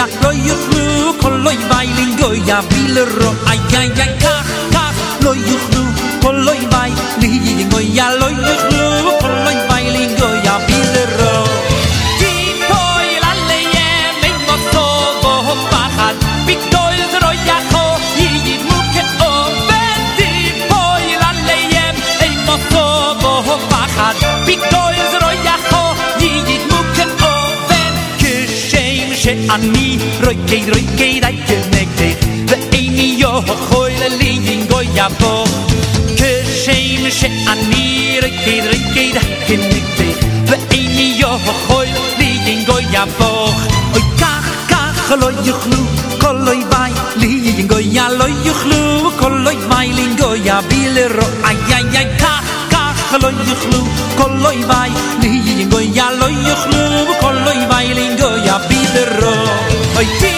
ja groy khlu kol loy vayling go ja vilero ay ay ay kach kach loy khlu ani רויקי רויקי roi kei ואיני ke ne ke the ani yo ho רויקי le li ying go ya po ke shame she ani roi kei roi kei dai ke ne ke the ani yo ho koi le li ying go ya po oi ka ka ho lo yo khlu ko lo i ya ya ro. Ya 80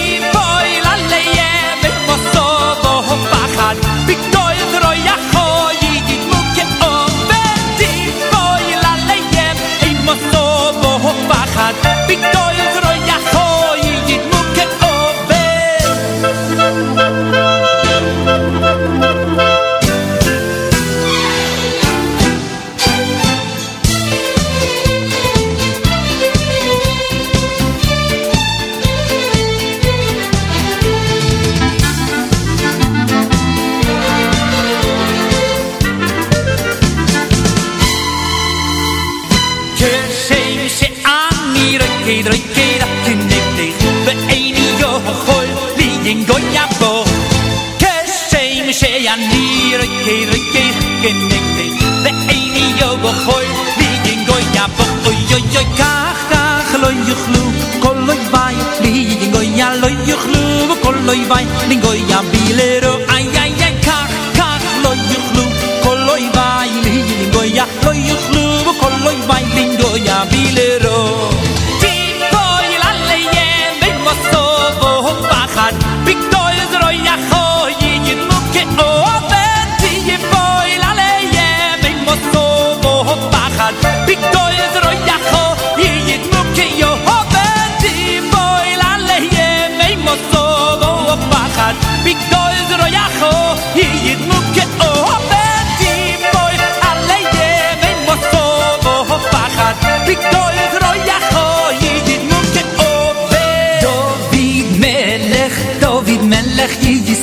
kach kach lo yuchlu kol loy vay li goy ya lo yuchlu kol loy vay li goy ya bilero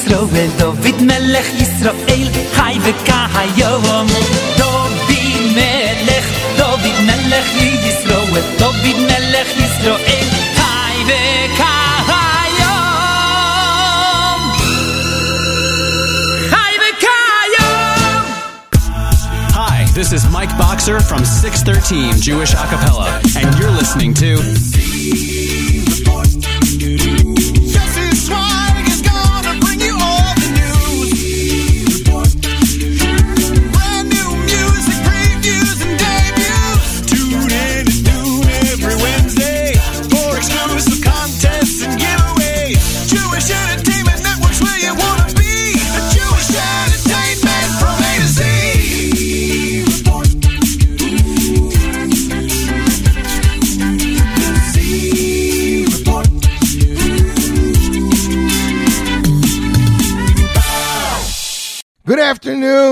Yisrael David melech Yisrael Chai v'ka hayom David melech David melech Yisrael David melech Yisrael Chai v'ka hayom Chai v'ka hayom Hi, this is Mike Boxer from 613 Jewish Acapella, and you're listening to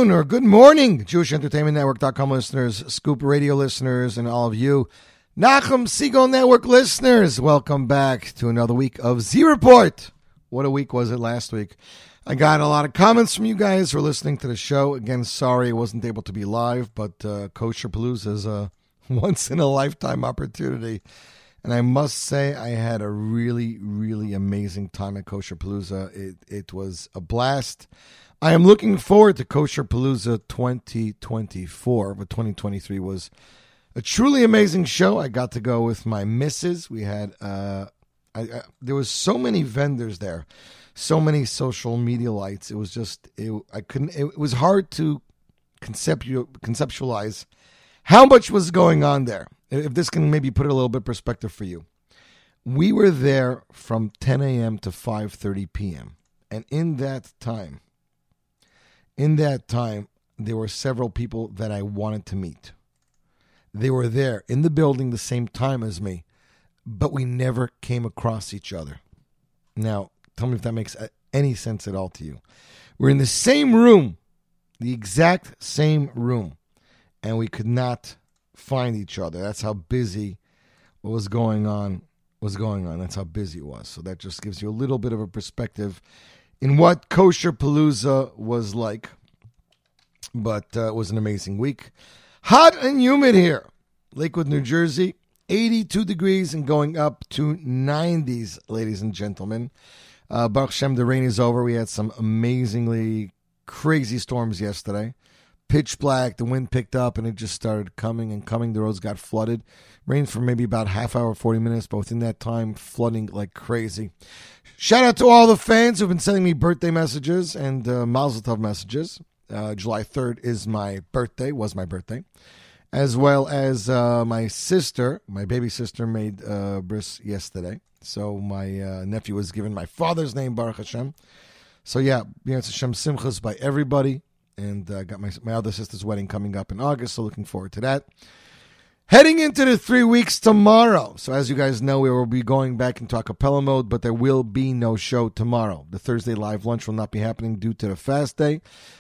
afternoon or good morning, Jewish Entertainment Network.com listeners, Scoop Radio listeners, and all of you Nachum Segal Network listeners. Welcome back to another week of Z Report. What a week was it last week? I got a lot of comments from you guys for listening to the show. Again, sorry I wasn't able to be live, but uh, Kosher Palooza is a once in a lifetime opportunity. And I must say, I had a really, really amazing time at Kosher Palooza. It, it was a blast. I am looking forward to Kosher Palooza 2024, but 2023 was a truly amazing show. I got to go with my missus. We had, uh, I, I, there was so many vendors there, so many social media lights. It was just, it, I couldn't, it, it was hard to conceptu- conceptualize how much was going on there. If this can maybe put a little bit perspective for you. We were there from 10 a.m. to 5:30 p.m. And in that time, in that time, there were several people that I wanted to meet. They were there in the building the same time as me, but we never came across each other. Now, tell me if that makes uh, any sense at all to you. We're in the same room, the exact same room, and we could not find each other. That's how busy what was going on was going on. That's how busy it was. So that just gives you a little bit of a perspective in what Kosher Palooza was like. But uh, it was an amazing week. Hot and humid here. Lakewood, New Jersey. 82 degrees and going up to 90s, ladies and gentlemen. Uh, Baruch Shem, the rain is over. We had some amazingly crazy storms yesterday. Pitch black, the wind picked up, and it just started coming and coming. The roads got flooded. Rained for maybe about half hour, 40 minutes, but within that time, flooding like crazy. Shout out to all the fans who've been sending me birthday messages and uh, Mazel Tov messages. Uh, July 3rd is my birthday, was my birthday as well as uh, my sister, my baby sister, made uh, bris yesterday. So my uh, nephew was given my father's name, Baruch Hashem. So yeah, it's Hashem Simchas by everybody, and uh, got my my other sister's wedding coming up in August. So looking forward to that. Heading into the three weeks tomorrow. So, as you guys know, we will be going back into a cappella mode, but there will be no show tomorrow. The Thursday live lunch will not be happening due to the fast day.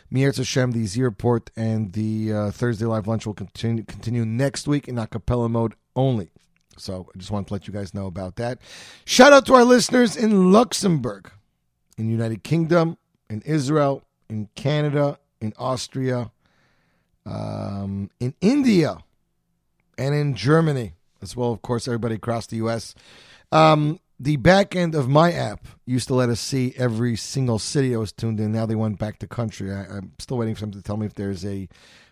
Mierz Hashem, the Z Report, and the uh, Thursday live lunch will continue, continue next week in a cappella mode only. So, I just wanted to let you guys know about that. Shout out to our listeners in Luxembourg, in United Kingdom, in Israel, in Canada, in Austria, um, in India and in Germany as well. Of course, everybody across the U.S. Um, the back end of my app used to let us see every single city I was tuned in. Now they went back to country. I, am still waiting for them to tell me if there's a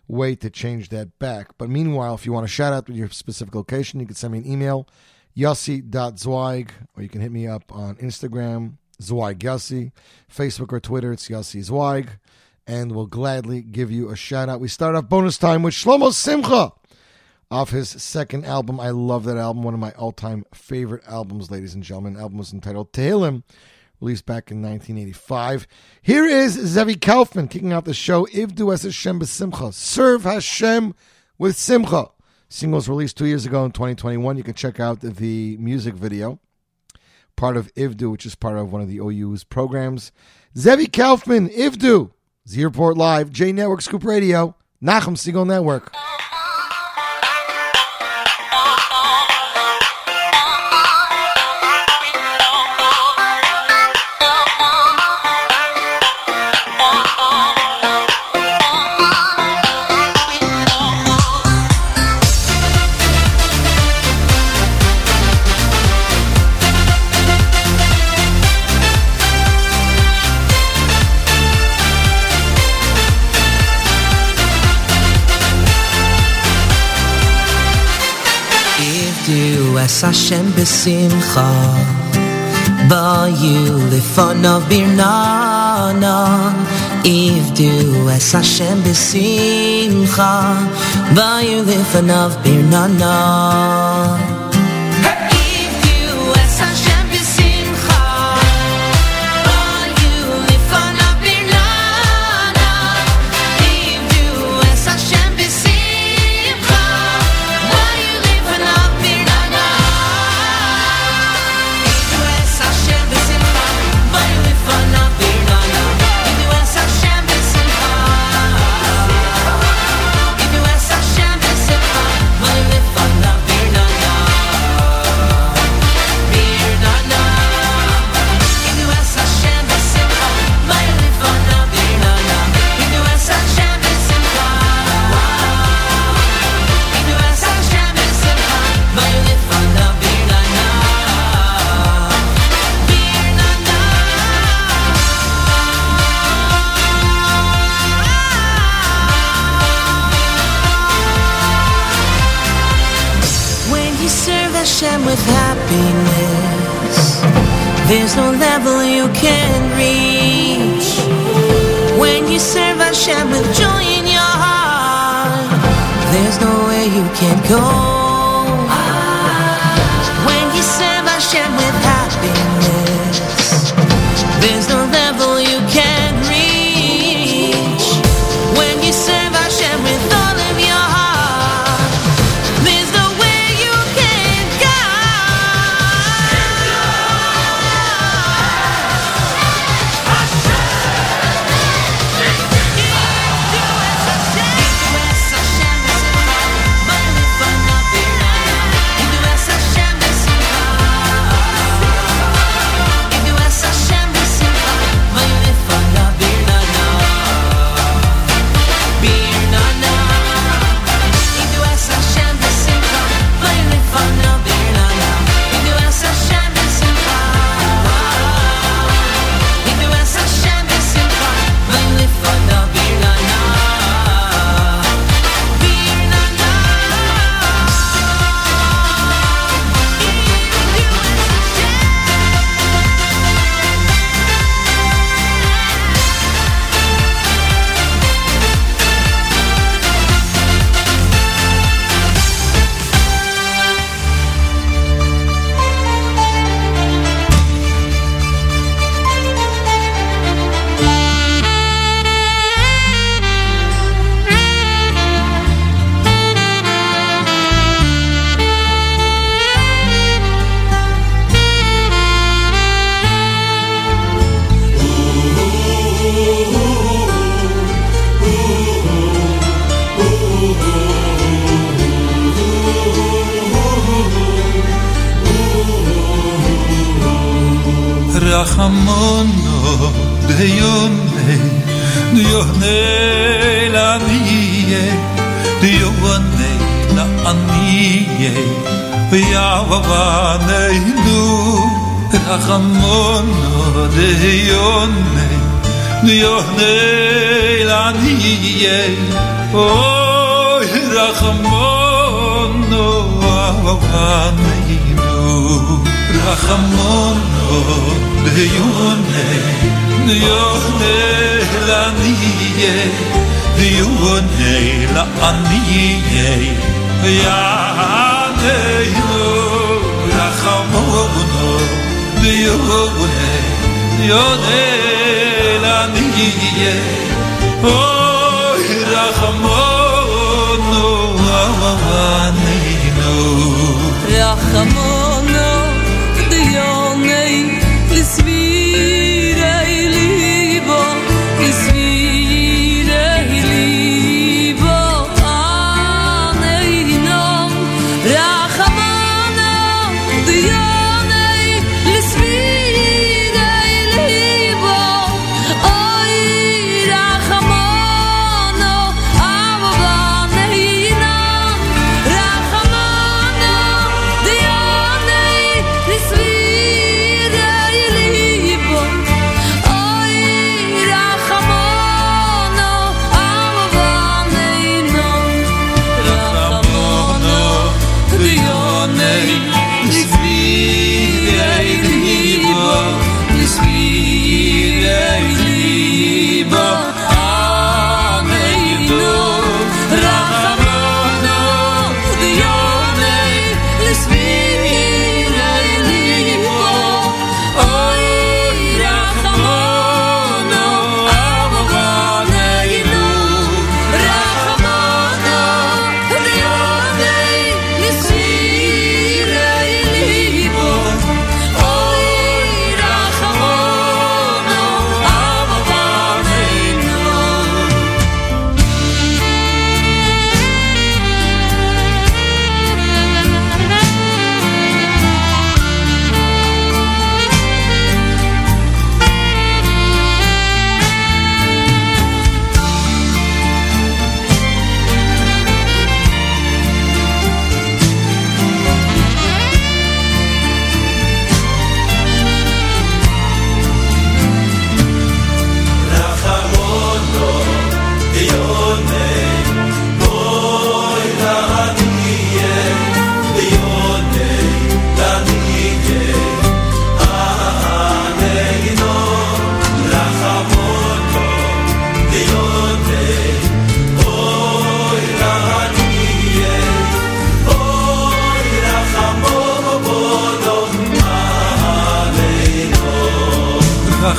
way to change that back. But meanwhile, if you want to shout out your specific location, you can send me an email, yossi.zweig, or you can hit me up on Instagram, Zweig Yossi, Facebook or Twitter, it's Yossi Zweig, and we'll gladly give you a shout out. We start off bonus time with Shlomo Simcha off his second album. I love that album, one of my all time favorite albums, ladies and gentlemen. The album was entitled Tehillim, released back in 1985. Here is Zevi Kaufman kicking off the show, Ivdu Es Hashem B'Simcha, Serve Hashem with Simcha. Single was released two years ago in 2021. You can check out the music video, part of Ivdu, which is part of one of the OU's programs. Zevi Kaufman, Ivdu, Z Report Live, J Network Scoop Radio, Nachum Segal Network. Hashem besimcha. Bayu lefonav birnana. Ivdu es Hashem besimcha. Bayu lefonav birnana There's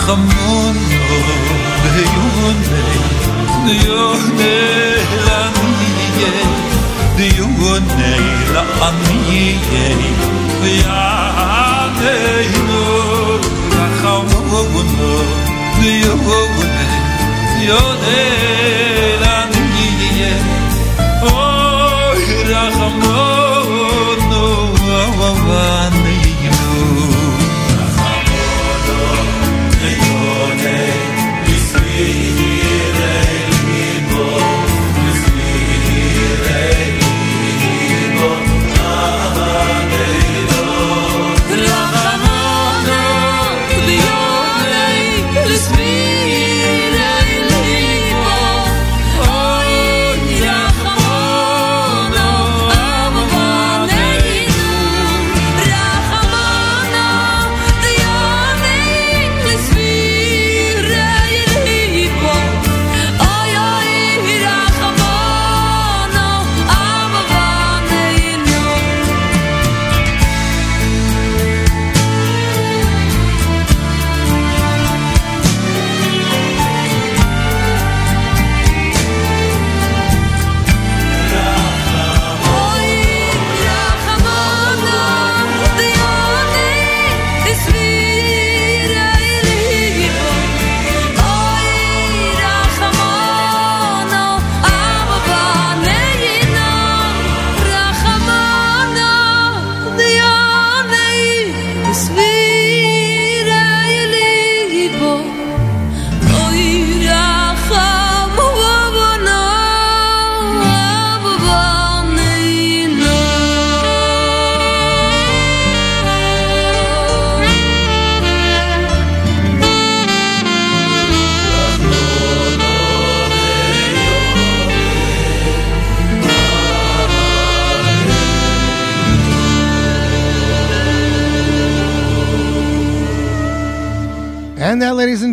חמון ויונה, דיונה לענייה, דיונה לענייה, ויעדינו לחמונו, דיונה, דיונה לענייה, אוי רחמונו, וואו וואו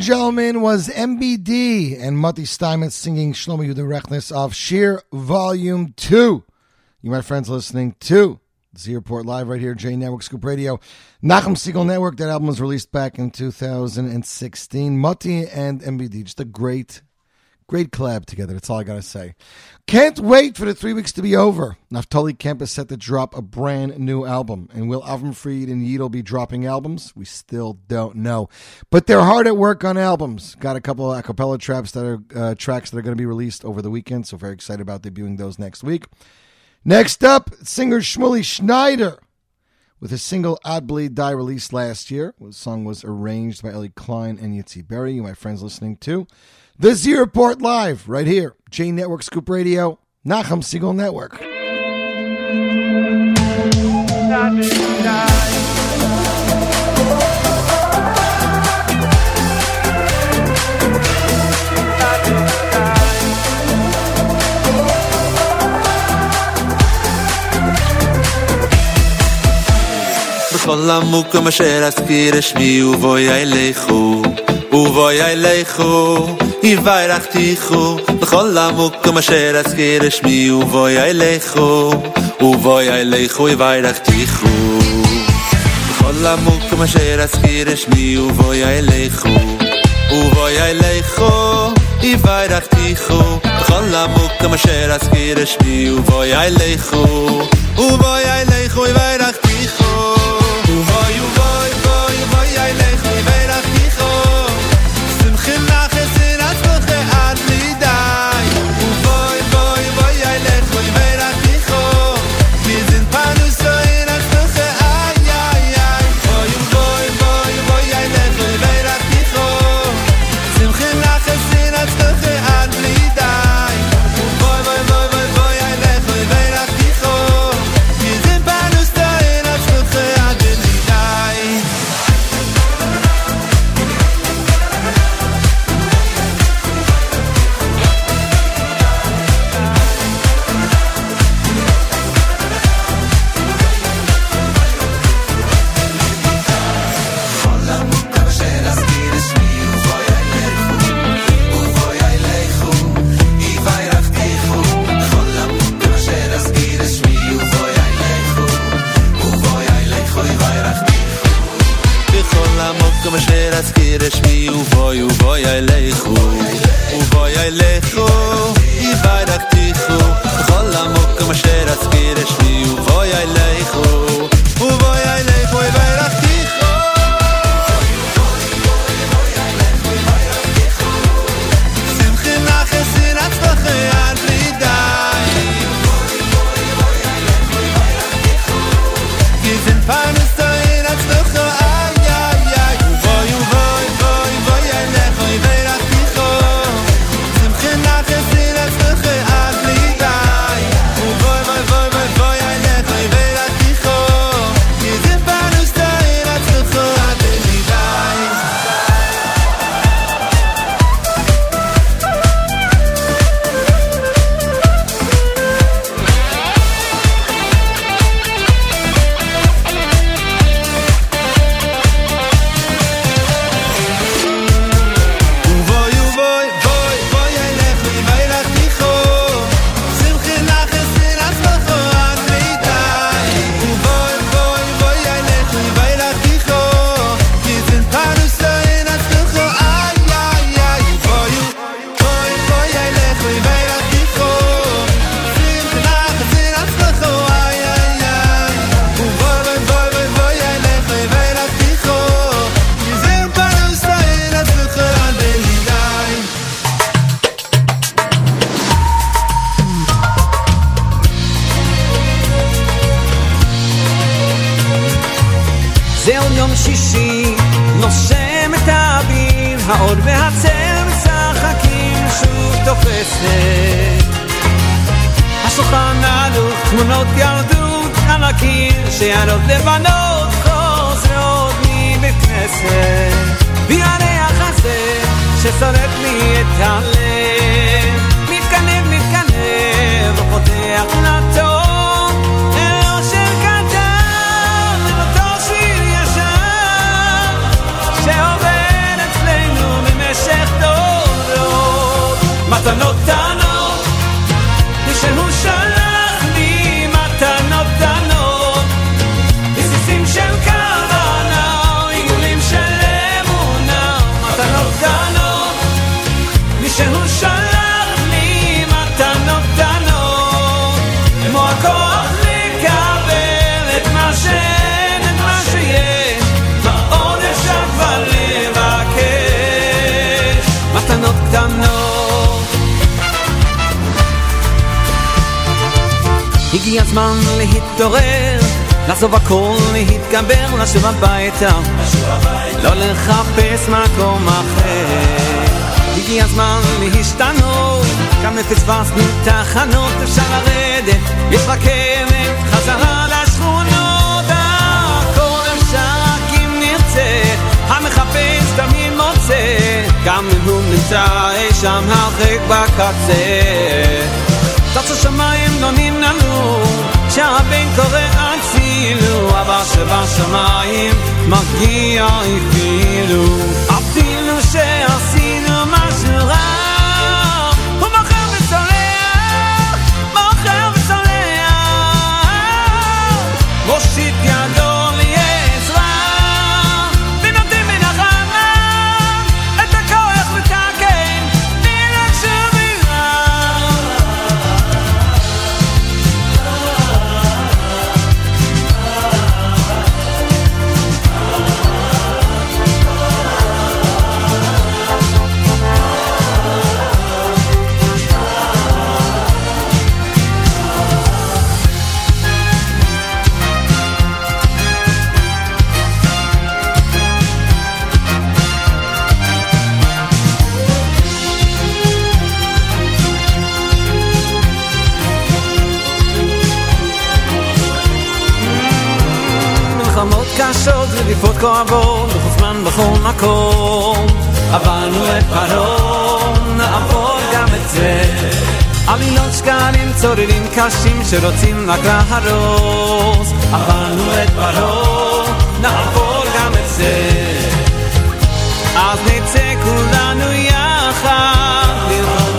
gentlemen, was MBD and Motty Steinmetz singing Shlomo Yehuda Rechnitz of Sheer Volume 2. You, my friends, listening to Z Report Live right here, J Network Scoop Radio. Nachum Segal Network. That album was released back in 2016. Motty and MBD, just a great, great collab together. That's all I got to say. Can't wait for the three weeks to be over. Naftali Kemp is set to drop a brand new album. And will Avram Fried and Yidel be dropping albums? We still don't know. But they're hard at work on albums. Got a couple of acapella traps that are uh, tracks that are going to be released over the weekend. So very excited about debuting those next week. Next up, singer Shmuley Schneider with his single Ad Bli Dai released last year. The song was arranged by Ellie Klein and Yitzi Berry, my friends listening to. The Z Report Live, right here, J Network Scoop Radio, Nachum Segal Network. בכל עמוק אזכיר שמי ובואי אליכו ובואי אליכו יברכתיכו בכל המוקם אשר אזכיר שמי ובואי אליכו ובואי אליכו יברכתיכו בכל המוקם אשר אזכיר שמי ובואי אליכו ובואי אליכו יברכתיכו בכל המוקם אשר אזכיר שמי ובואי אליכו ובואי אליכו יברכתיכו הזמן להתעורר, לעזוב הכל, להתגבר, לשוב הביתה, לא לחפש מקום אחר. הגיע הזמן להשתנות, גם לפספסנו תחנות, אפשר לרדת, יש רכבת, חזרה לשכונות, הכל אפשר אם נרצה, המחפש תמיד מוצא, גם אם הוא נמצא אי שם הרחק בקצה. תצו שמיים עונים לנו, שהבן קורא אצילו, אבל שבשמיים מגיע אפילו, אפילו שעשינו משהו רע, הוא מוכר קשות רדיפות כואבות בכל זמן בכל מקום. עברנו את פרעה נעבור גם את זה. עלילות שקלים צוררים קשים שרוצים רק להרוס. עברנו את פרעה נעבור גם את זה. אז נצא כולנו יחד לרחובות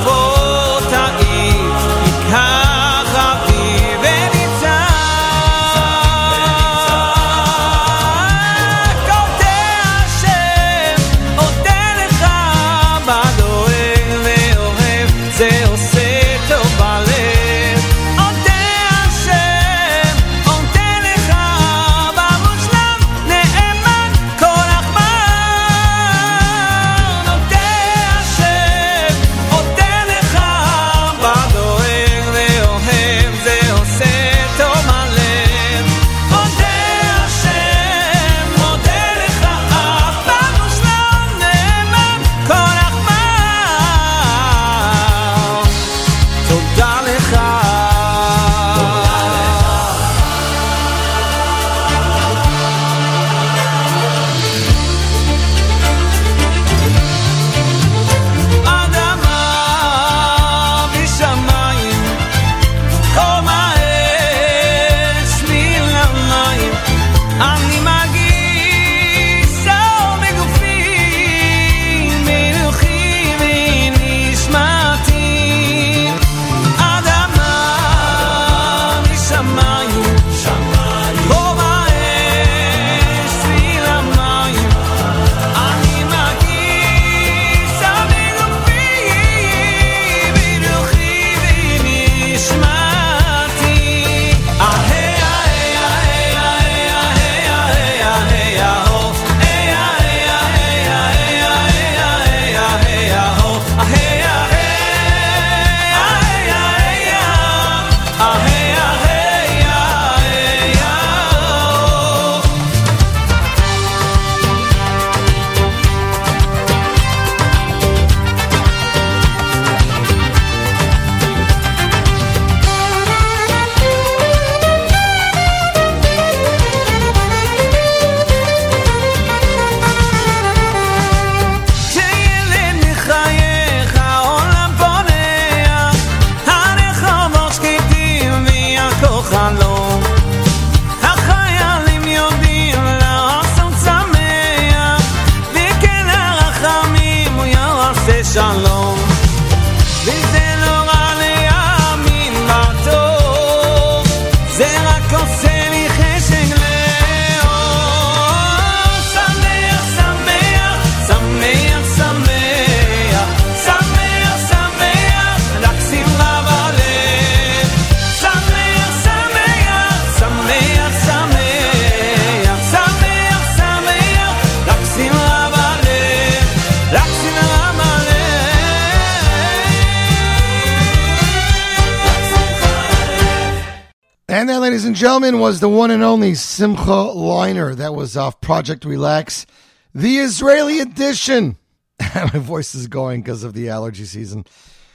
Simcha Leiner. That was off Project Relax, the Israeli edition. My voice is going because of the allergy season.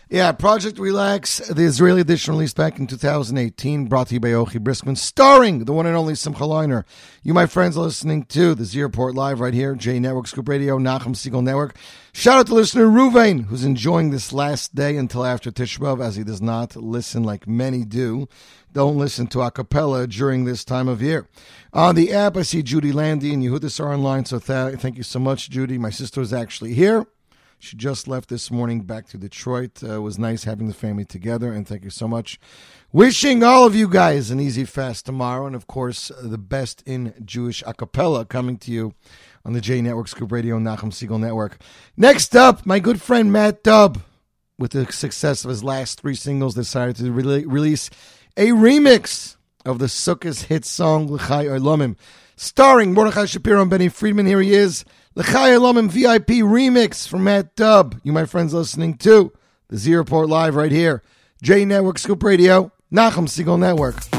Yeah, Project Relax, the Israeli edition released back in 2018, brought to you by Yochi Briskman, starring the one and only Simcha Leiner. You, my friends, are listening to the Z Report Live right here, J Network, Scoop Radio, Nachum Segal Network. Shout out to listener Ruvain, who's enjoying this last day until after Tisha B'Av, as he does not listen like many do. Don't listen to a cappella during this time of year. On the app, I see Judy Landy and Yehudis are online, so th- thank you so much, Judy. My sister is actually here. She just left this morning back to Detroit. Uh, it was nice having the family together, and thank you so much. Wishing all of you guys an easy fast tomorrow, and of course, the best in Jewish a cappella coming to you on the J Network, Scoop Radio, Nachum Segal Network. Next up, my good friend Matt Dubb, with the success of his last three singles, decided to re- release a remix of the Sukkot hit song L'chai Olamim, starring Mordechai Shapiro and Benny Friedman. Here he is. L'chai Olamim VIP remix from Matt Dubb. You, my friends, listening to the Z Report Live right here. J Network Scoop Radio, Nachum Segal Network.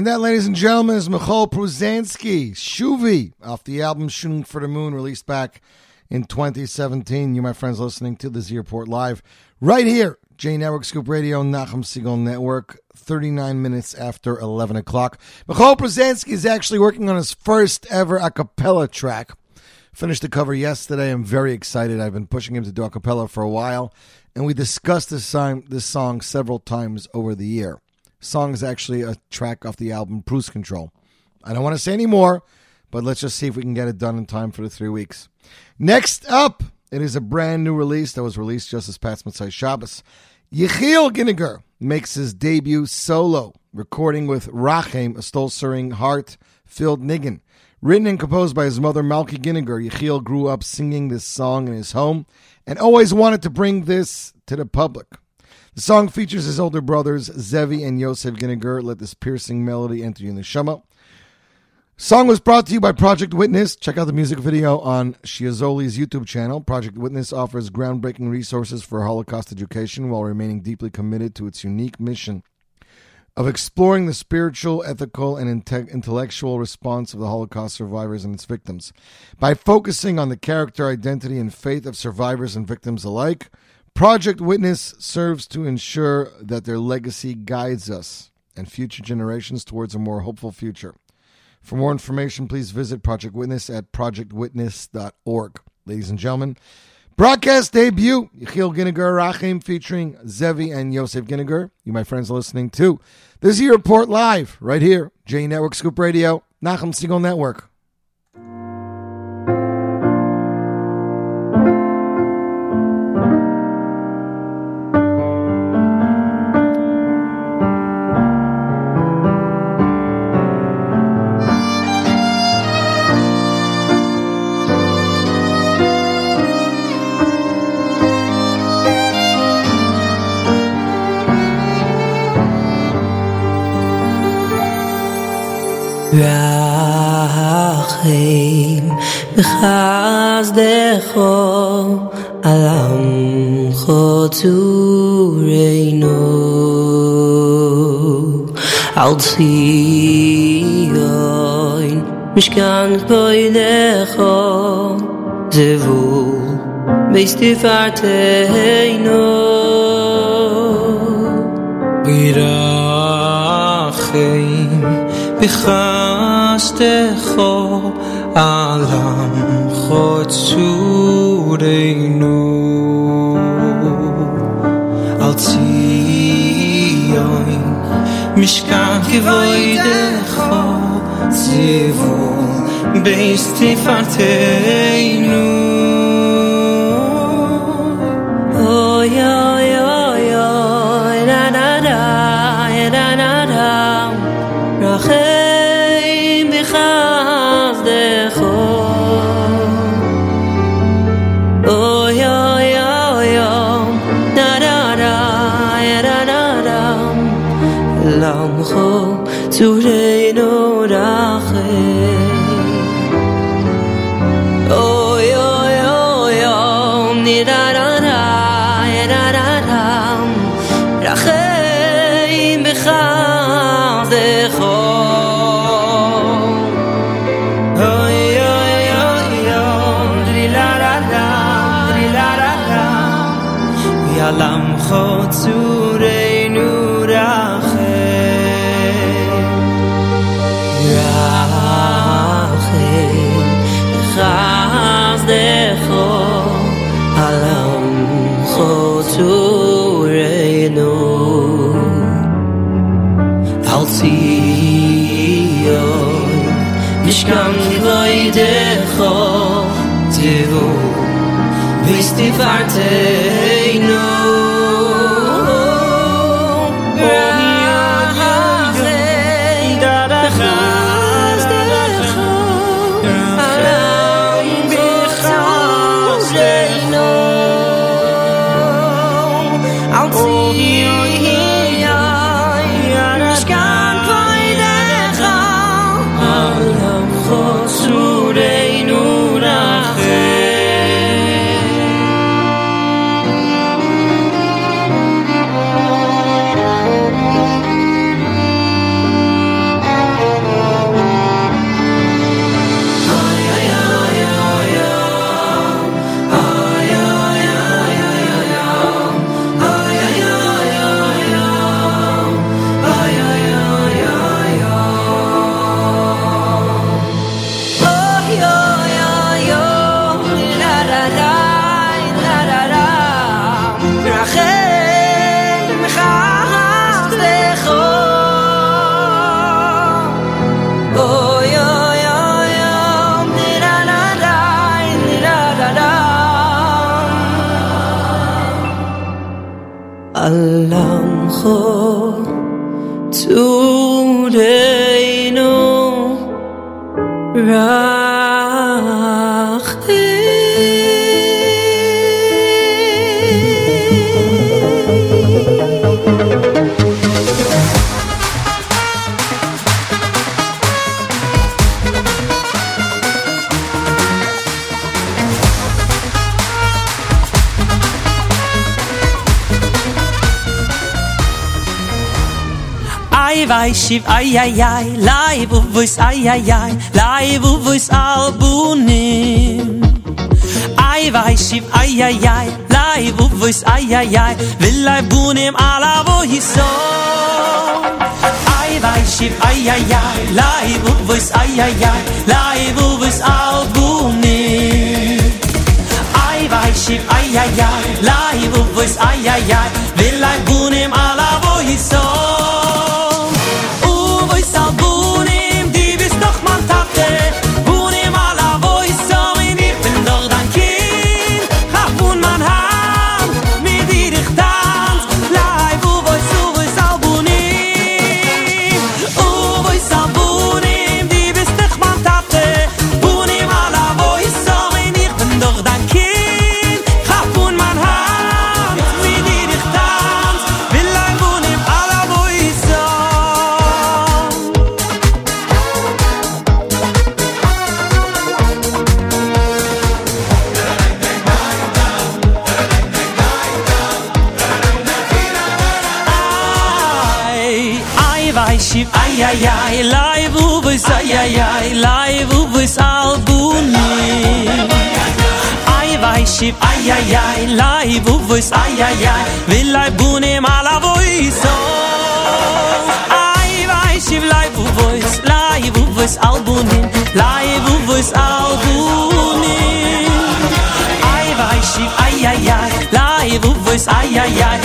And that, ladies and gentlemen, is Michoel Pruzansky, Shuvi, off the album Shooting for the Moon, released back in 2017. You, my friends, listening to the Z Report Live right here, J Network Scoop Radio, Nachum Segal Network, 39 minutes after 11 o'clock. Michoel Pruzansky is actually working on his first ever a cappella track. Finished the cover yesterday. I'm very excited. I've been pushing him to do a cappella for a while, and we discussed this, song, this song several times over the year. Song is actually a track off the album Cruise Control. I don't want to say any more, but let's just see if we can get it done in time for the three weeks. Next up, it is a brand new release that was released just this past Motzei Shabbos. Yechiel Ginniger makes his debut solo, recording with Rachem, a stol heart filled niggin. Written and composed by his mother Malki Ginniger, Yechiel grew up singing this song in his home and always wanted to bring this to the public. The song features his older brothers Zevi and Yosef Ginniger. Let this piercing melody enter you in the shema. Song was brought to you by Project Witness. Check out the music video on Shiazoli's YouTube channel. Project Witness offers groundbreaking resources for Holocaust education while remaining deeply committed to its unique mission of exploring the spiritual, ethical, and inte- intellectual response of the Holocaust survivors and its victims. By focusing on the character, identity, and faith of survivors and victims alike, Project Witness serves to ensure that their legacy guides us and future generations towards a more hopeful future. For more information, please visit Project Witness at projectwitness.org. Ladies and gentlemen, broadcast debut, Yechiel Ginniger Rachim featuring Zevi and Yosef Ginniger. You, my friends, are listening to this is your report live right here, J Network Scoop Radio, Nachum Segal Network. רחם בחסדך על עמך צורנו על ציון משכן כבודך זבול בייס תפארתנו bichast echo alam chotzureinu al tziyoin mishkan kivoid echo zivu beis tifarteinu. תקשיב, איי איי איי, לייב ובויס, איי איי איי, לייב ובויס אלבונים. איי ואיי שיב, איי איי איי, לייב ובויס, איי איי איי, ולייבונים על אבויסו. איי ואיי שיב, איי איי איי, לייב ובויס, איי איי איי, לייב ובויס אלבונים. איי ואיי שיב, איי איי איי, לייב ובויס, איי איי איי, ולייבונים על ay ay live u bis ay ay ay live u bis albuni ay vay ship ay ay ay live u bis ay ay ay will i bune mal a voice ay vay ship live u bis live u bis albuni live u bis albuni ay vay ship ay ay ay live u bis ay ay ay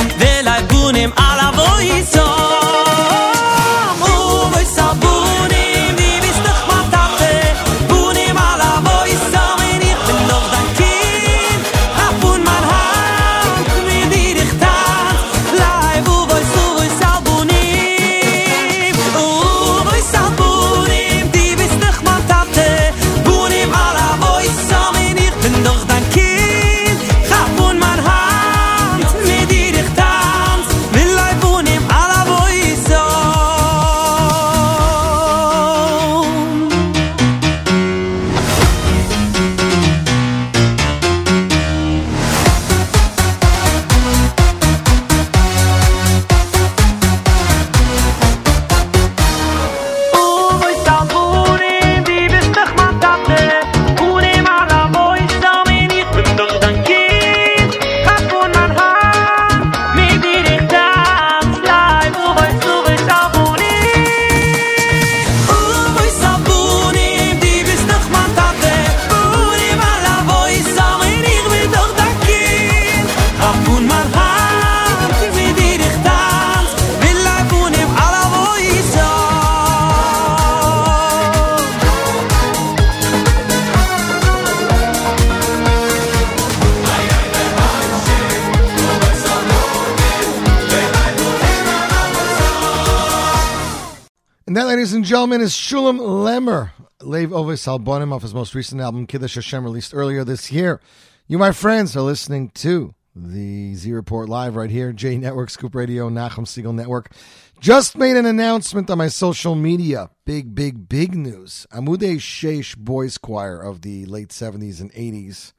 Shulem Lemmer, Lev Ovis Albonim off his most recent album, Kiddush Hashem, released earlier this year. You, my friends, are listening to the Z Report Live right here, J Network, Scoop Radio, Nachum Segal Network. Just made an announcement on my social media. Big, big, big news. Amudei Sheish Boys Choir of the late 70s and 80s,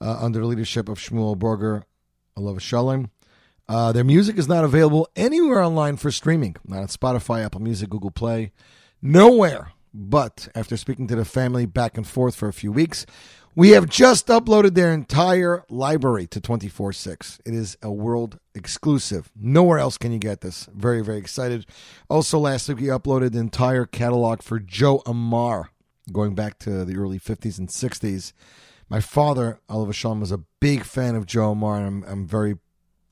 uh, under the leadership of Shmuel Borger, Alav Shalom. Uh, their music is not available anywhere online for streaming. Not on Spotify, Apple Music, Google Play, nowhere. But after speaking to the family back and forth for a few weeks, we have just uploaded their entire library to 24 6. It is a world exclusive. Nowhere else can you get this. Very, very excited. Also, last week we uploaded the entire catalog for Joe Amar, going back to the early 50s and 60s. My father, Alav Shalom, was a big fan of Joe Amar, and I'm, I'm very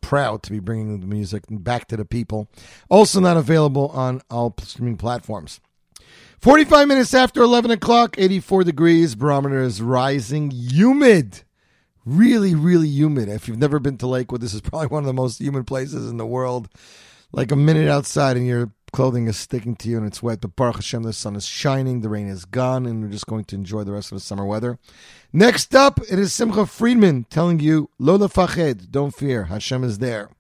proud to be bringing the music back to the people. Also, not available on all streaming platforms. 45 minutes after 11 o'clock, 84 degrees, barometer is rising, humid. really, really humid. If you've never been to Lakewood, this is probably one of the most humid places in the world. Like a minute outside and your clothing is sticking to you and it's wet. But Baruch Hashem, the sun is shining, the rain is gone, and we're just going to enjoy the rest of the summer weather. Next up, it is Simcha Friedman telling you, Lola Fached, don't fear, Hashem is there.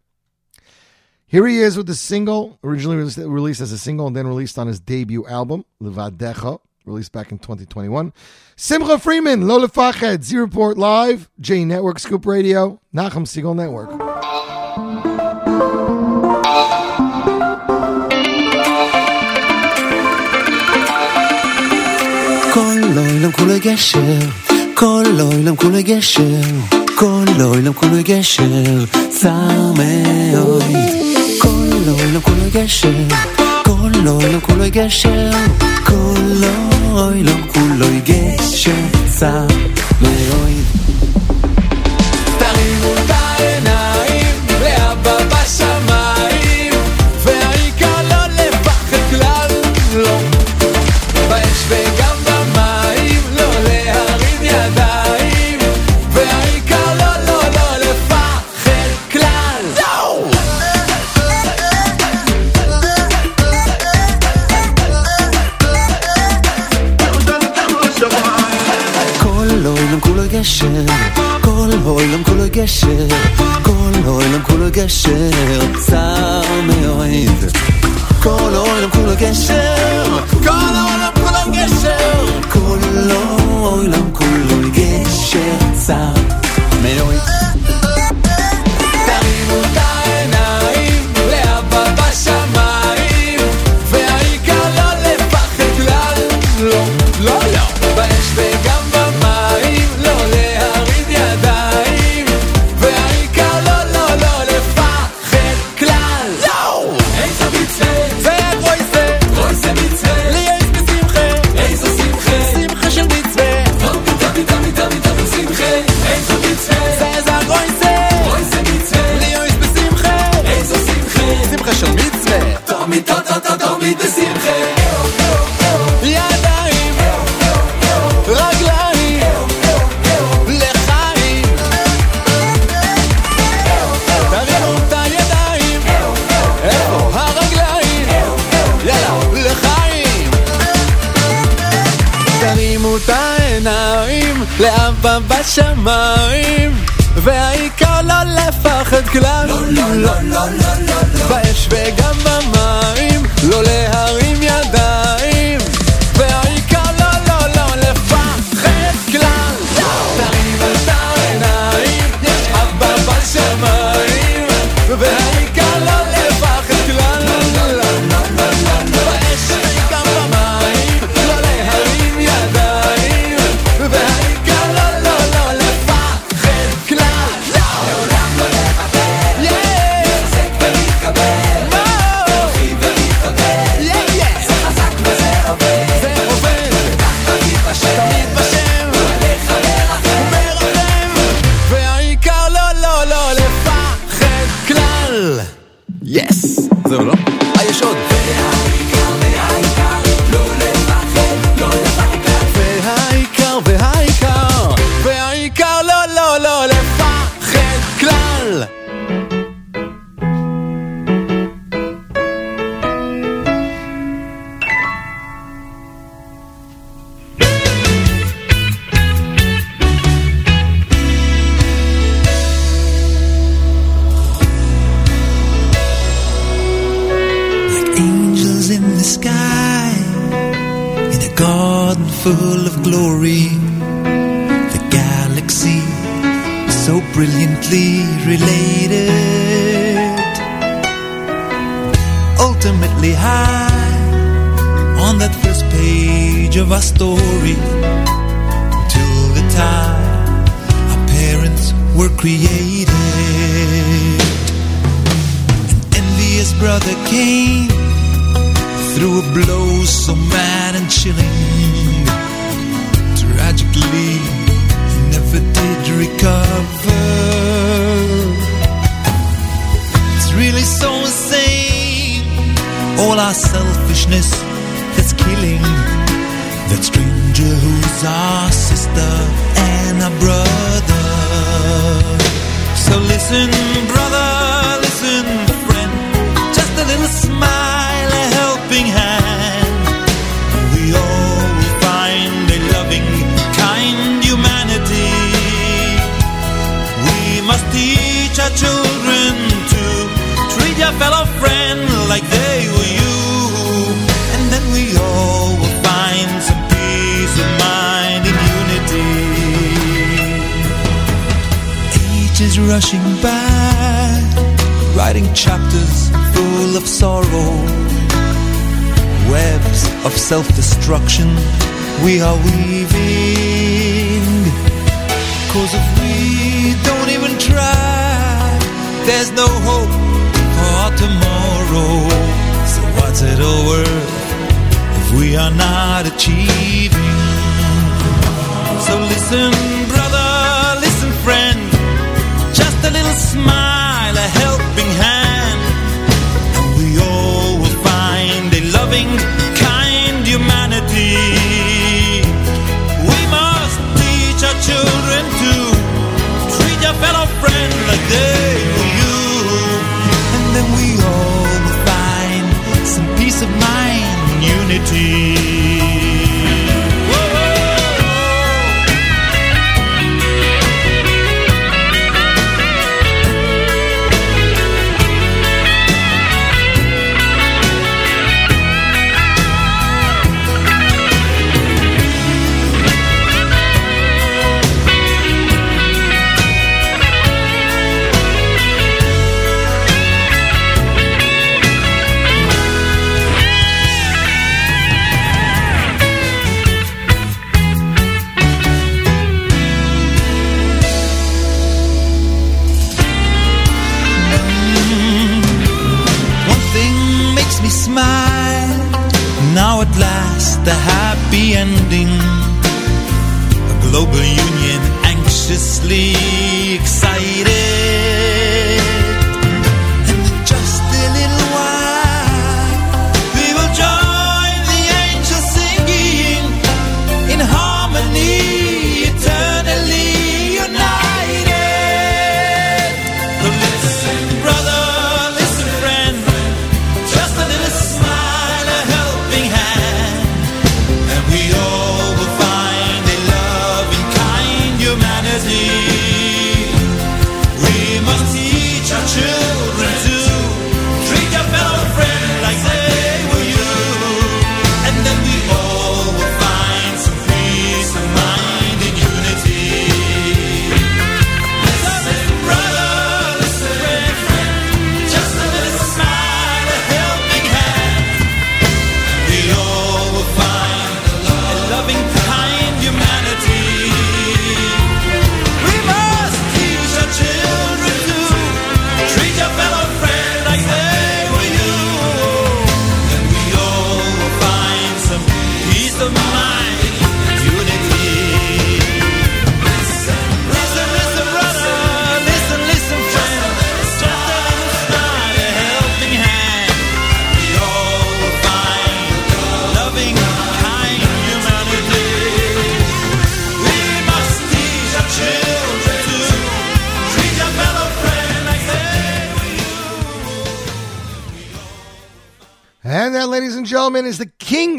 Here he is with the single, originally released as a single and then released on his debut album, Levadecha, released back in 2021. Simcha Friedman, Lola Fached, Z Report Live, J Network, Scoop Radio, Nachum Segal Network. כל אוילם כולו גשר, כל אוילם כולו גשר, כל אוי. קולו לא קולו גשר, קולו לא קולו גשר, קולו לא קולו גשר, סע מאוי גשר, כל עולם כולו גשר, צר מאוד. כל עולם כולו גשר, כל העולם כולו גשר, כל העולם כולו גשר, צר מאוד. So brilliantly related, ultimately high on that first page of our story. Till the time our parents were created envious brother came threw a blow so mad and chilling. Tragically, never did recover. It's really so insane. All our selfishness that's killing that stranger who's our sister and our brother. So listen, brother, children to treat your fellow friend like they were you. And then we all will find some peace of mind and unity. Age is rushing by, writing chapters full of sorrow. Webs of self destruction we are weaving. Cause if we don't even try, there's no hope for tomorrow. So what's it all worth if we are not achieving? So listen, brother, listen, friend. Just a little smile, a helping hand. And we all will find a loving, kind humanity. We must teach our children to treat your fellow friend like they and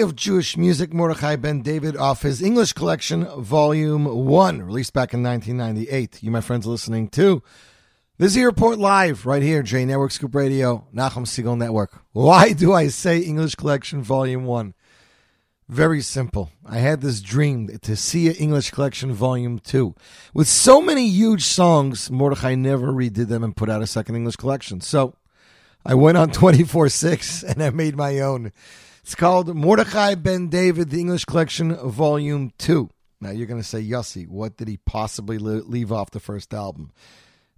of Jewish music, Mordechai Ben David, off his English collection, Volume 1, released back in 1998. You, my friends, listening to this is Report Live, right here, J Network Scoop Radio, Nachum Segal Network. Why do I say English Collection Volume 1? Very simple. I had this dream to see an English Collection Volume 2. With so many huge songs, Mordechai never redid them and put out a second English collection. So I went on 24 6 and I made my own. It's called Mordechai Ben David, the English Collection, Volume 2. Now you're going to say, Yossi, what did he possibly leave off the first album?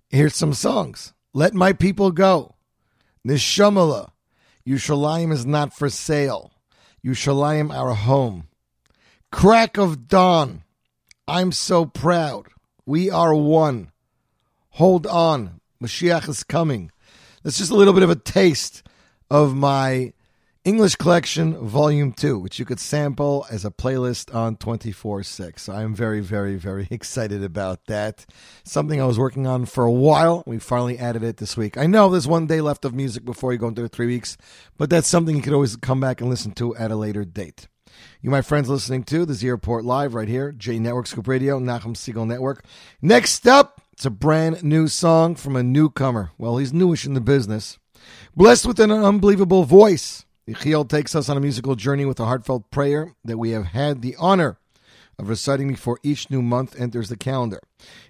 Here's some songs. Let My People Go, Nishamala, Yushalayim is Not for Sale, Yushalayim Our Home, Crack of Dawn, I'm So Proud, We Are One, Hold On, Mashiach is Coming. That's just a little bit of a taste of my English Collection Volume 2, which you could sample as a playlist on 24 6. I'm very, very, very excited about that. Something I was working on for a while. We finally added it this week. I know there's one day left of music before you go into the three weeks, but that's something you could always come back and listen to at a later date. You, my friends, listening to the Z Live right here, J Network Scoop Radio, Nachum Segal Network. Next up, it's a brand new song from a newcomer. Well, he's newish in the business. Blessed with an unbelievable voice. Yechiel takes us on a musical journey with a heartfelt prayer that we have had the honor of reciting before each new month enters the calendar.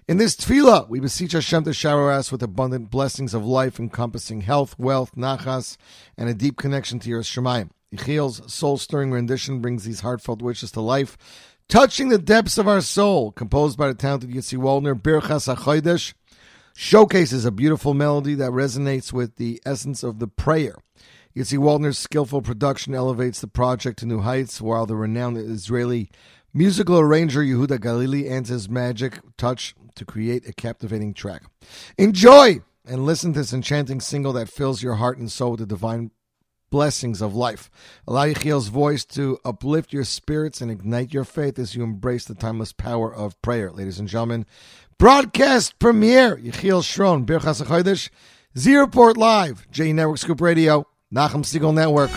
In this tefillah, we beseech Hashem to shower us with abundant blessings of life encompassing health, wealth, nachas, and a deep connection to yiras Shamayim. Yechiel's soul-stirring rendition brings these heartfelt wishes to life, touching the depths of our soul. Composed by the talented Yitzi Waldner, Birchas HaChodesh showcases a beautiful melody that resonates with the essence of the prayer. Yitzi Waldner's skillful production elevates the project to new heights, while the renowned Israeli musical arranger Yehuda Galili adds his magic touch to create a captivating track. Enjoy and listen to this enchanting single that fills your heart and soul with the divine blessings of life. Allow Yechiel's voice to uplift your spirits and ignite your faith as you embrace the timeless power of prayer. Ladies and gentlemen, broadcast premiere, Yechiel Shron, Birchas HaChodesh, Z Report Live, J Network Scoop Radio, Nachum Segal Network.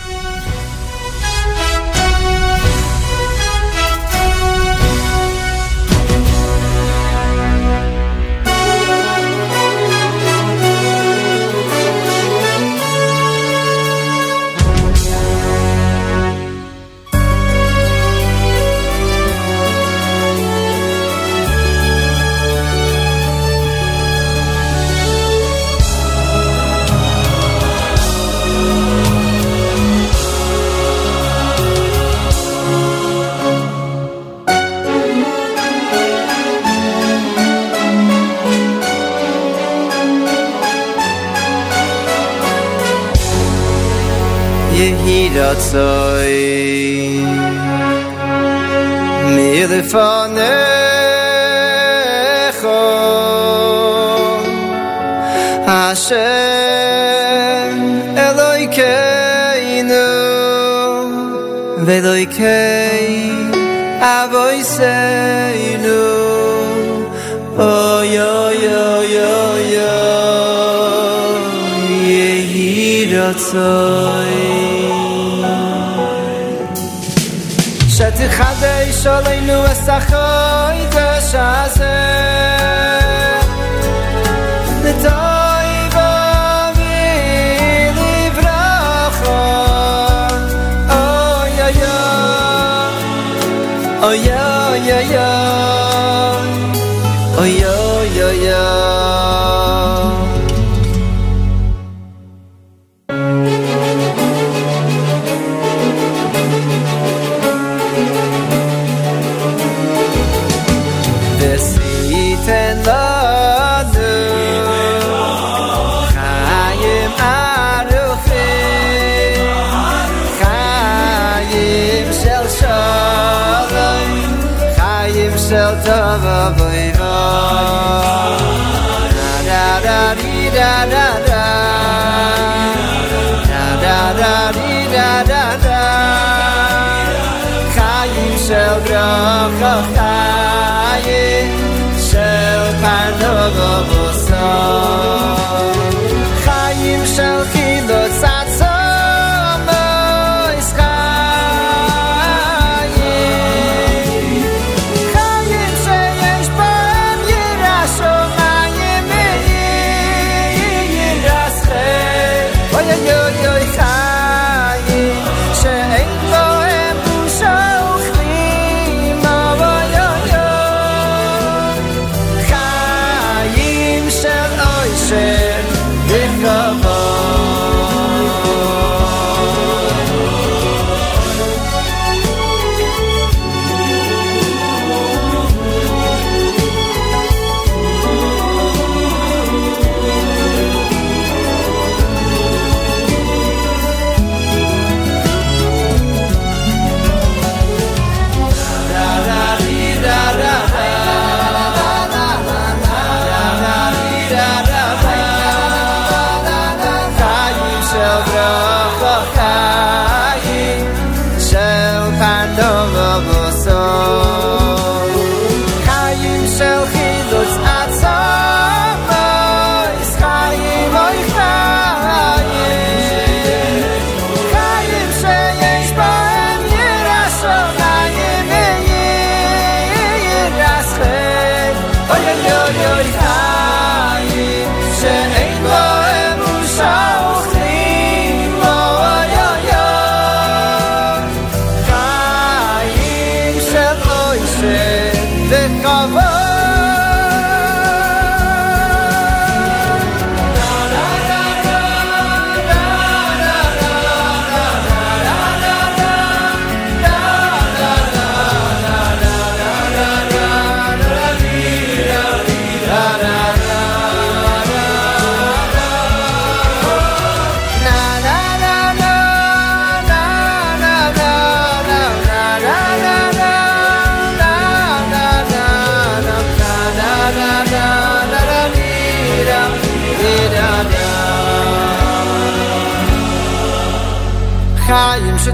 יהידת זוי מיר פון אך אשע אלוי קיינו ודוי קיי אבוי סיינו אוי אוי אוי אוי יהידת זוי Shalaynu es a khoy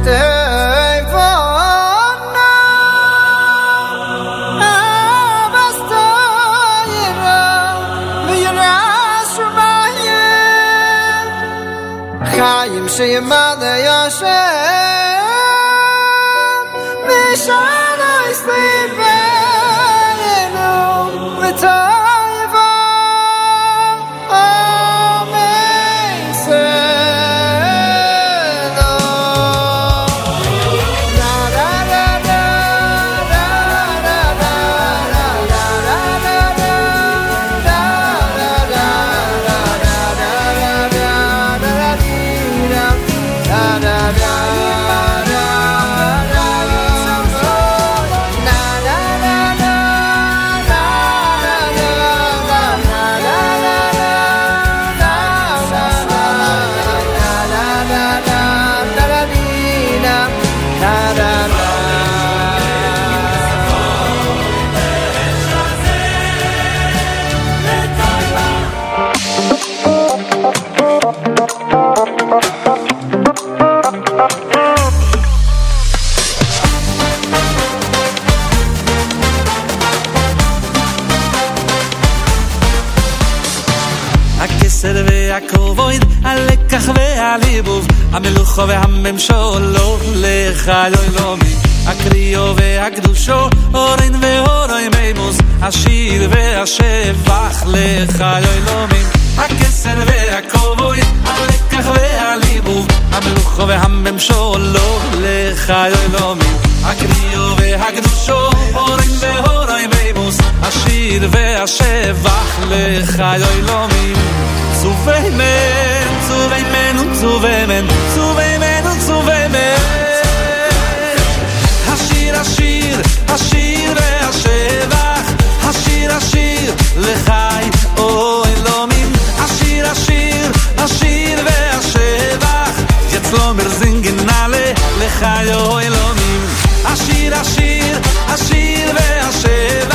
teyn fun no a vas staynn li yaras המלוכו והממשולו, לך אלוהים. הקריאו והקדושו, אורן ואורוי מימוס, השיר והשבח, לך אלוהים. הכסר והכבוד, הלקח והליבוב, המלוכו והממשולו, לך אלוהים. הקריאו והקדושו, אורן מימוס, השיר והשבח, לך אלוהים. צווי מן, צווי מן וצווי מן, צווי מן וצווי מן. השיר, השיר, השיר והשבח, השיר, השיר, לחי, או אלוהים. השיר, השיר, השיר והשבח, יצלו מרזינגן נעלה, לחי, או. השיר, השיר, השיר והשבח,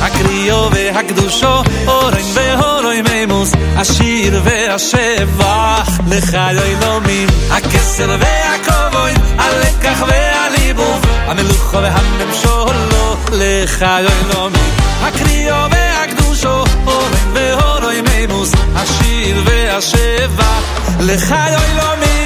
הקריאו והקדושו, אורן והורוי מימוס, השיר והשבח, לך אלוהים. הכסר והכבוד, הלקח והליבוב, המלוכו והממשולו, לך אלוהים. הקריאו והקדושו, אורן והורוי מימוס, השיר והשבח, לך אלוהים.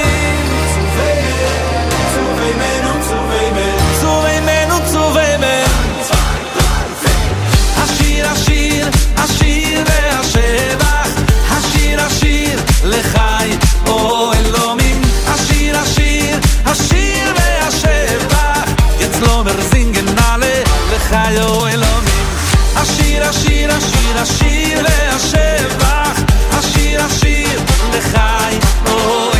לחי, או אלוהים. השיר, השיר, השיר, השיר והשבח, השיר, השיר, לחי, או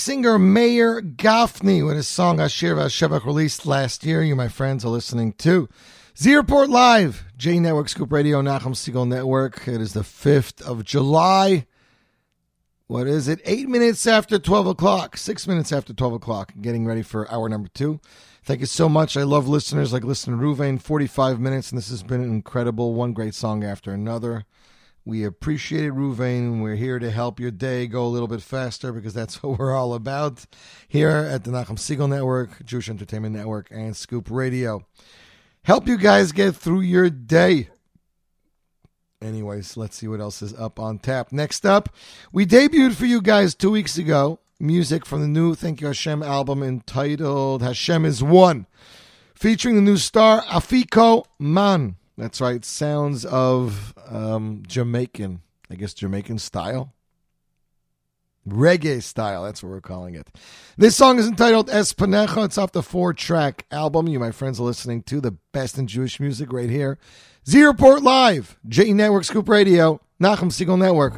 singer Meir Gafni with his song Ashir Vashevach released last year. You, my friends, are listening to Z Report Live, J Network Scoop Radio, Nachum Segal Network. It is the 5th of July. What is it? Eight minutes after 12 o'clock, six minutes after 12 o'clock, getting ready for hour number two. Thank you so much. I love listeners like listener Ruvain, 45 minutes, and this has been incredible. One great song after another. We appreciate it, Ruvain. We're here to help your day go a little bit faster because that's what we're all about here at the Nachum Segal Network, Jewish Entertainment Network, and Scoop Radio. Help you guys get through your day. Anyways, let's see what else is up on tap. Next up, we debuted for you guys two weeks ago music from the new Thank You Hashem album entitled Hashem is One, featuring the new star Afiko Man. That's right, sounds of um, Jamaican, I guess Jamaican style. Reggae style, that's what we're calling it. This song is entitled Espanejo. It's off the four track album. You, my friends, are listening to the best in Jewish music right here. Z Report Live, J Network Scoop Radio, Nachum Segal Network.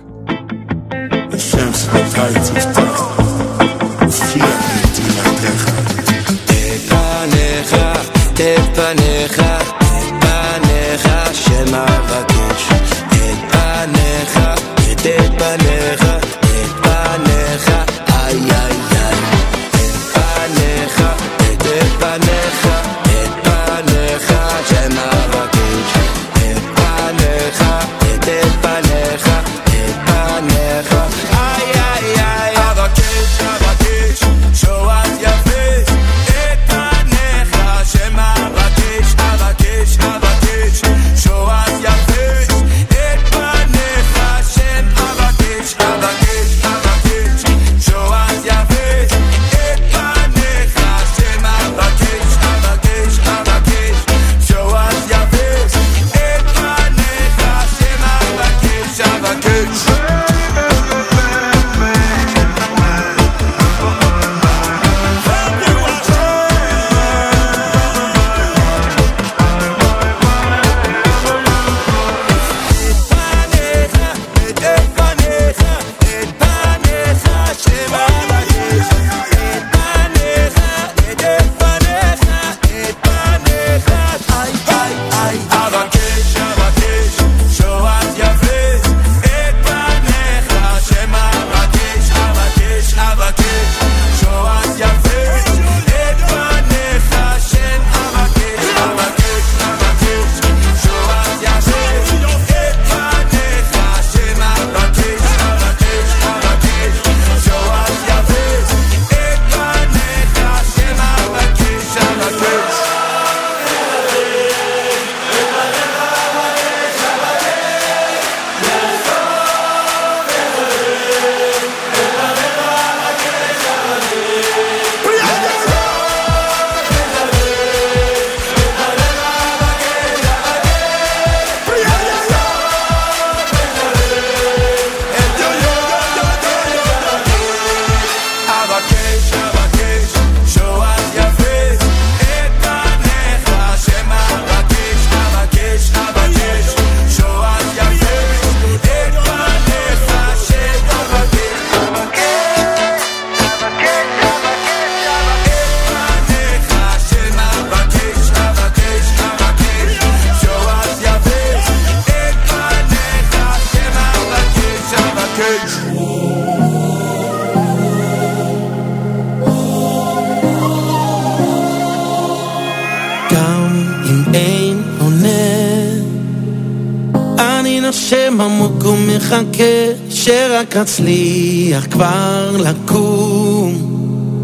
ומחכה שרק אצליח כבר לקום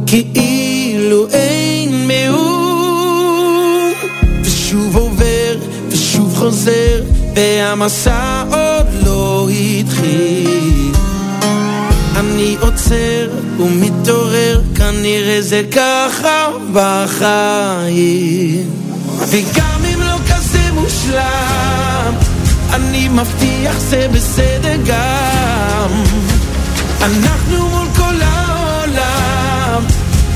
כאילו אין מאום ושוב עובר ושוב חוזר והמסע עוד לא התחיל אני עוצר ומתעורר, כנראה זה ככה בחיים. אני מבטיח זה בסדר גם. אנחנו מול כל העולם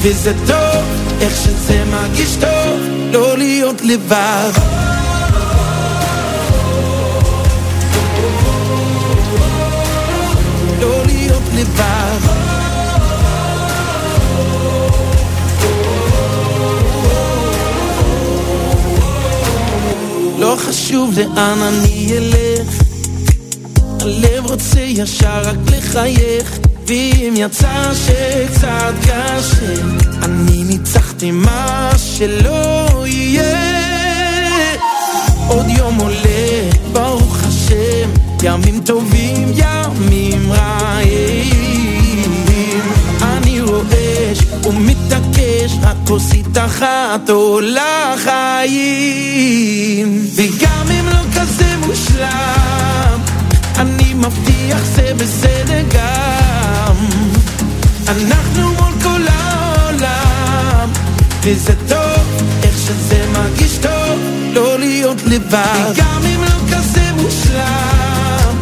וזה טוב, איך שזה מרגיש טוב לא להיות לבד. לא להיות לבד. לא חשוב לאן אני אלך. הלב רוצה ישר רק לחייך ואם יצא שקצת קשה אני ניצחתי מה שלא יהיה. עוד יום עולה, ברוך השם ימים טובים, ימים רעים. אני רועש ומתעקש, רק כוסית אחת עולה חיים וגם אם לא כזה מושלם מבטיח זה בסדר גם. אנחנו מול כל העולם וזה טוב, איך שזה מרגיש טוב לא להיות לבד. וגם אם לא כזה מושלם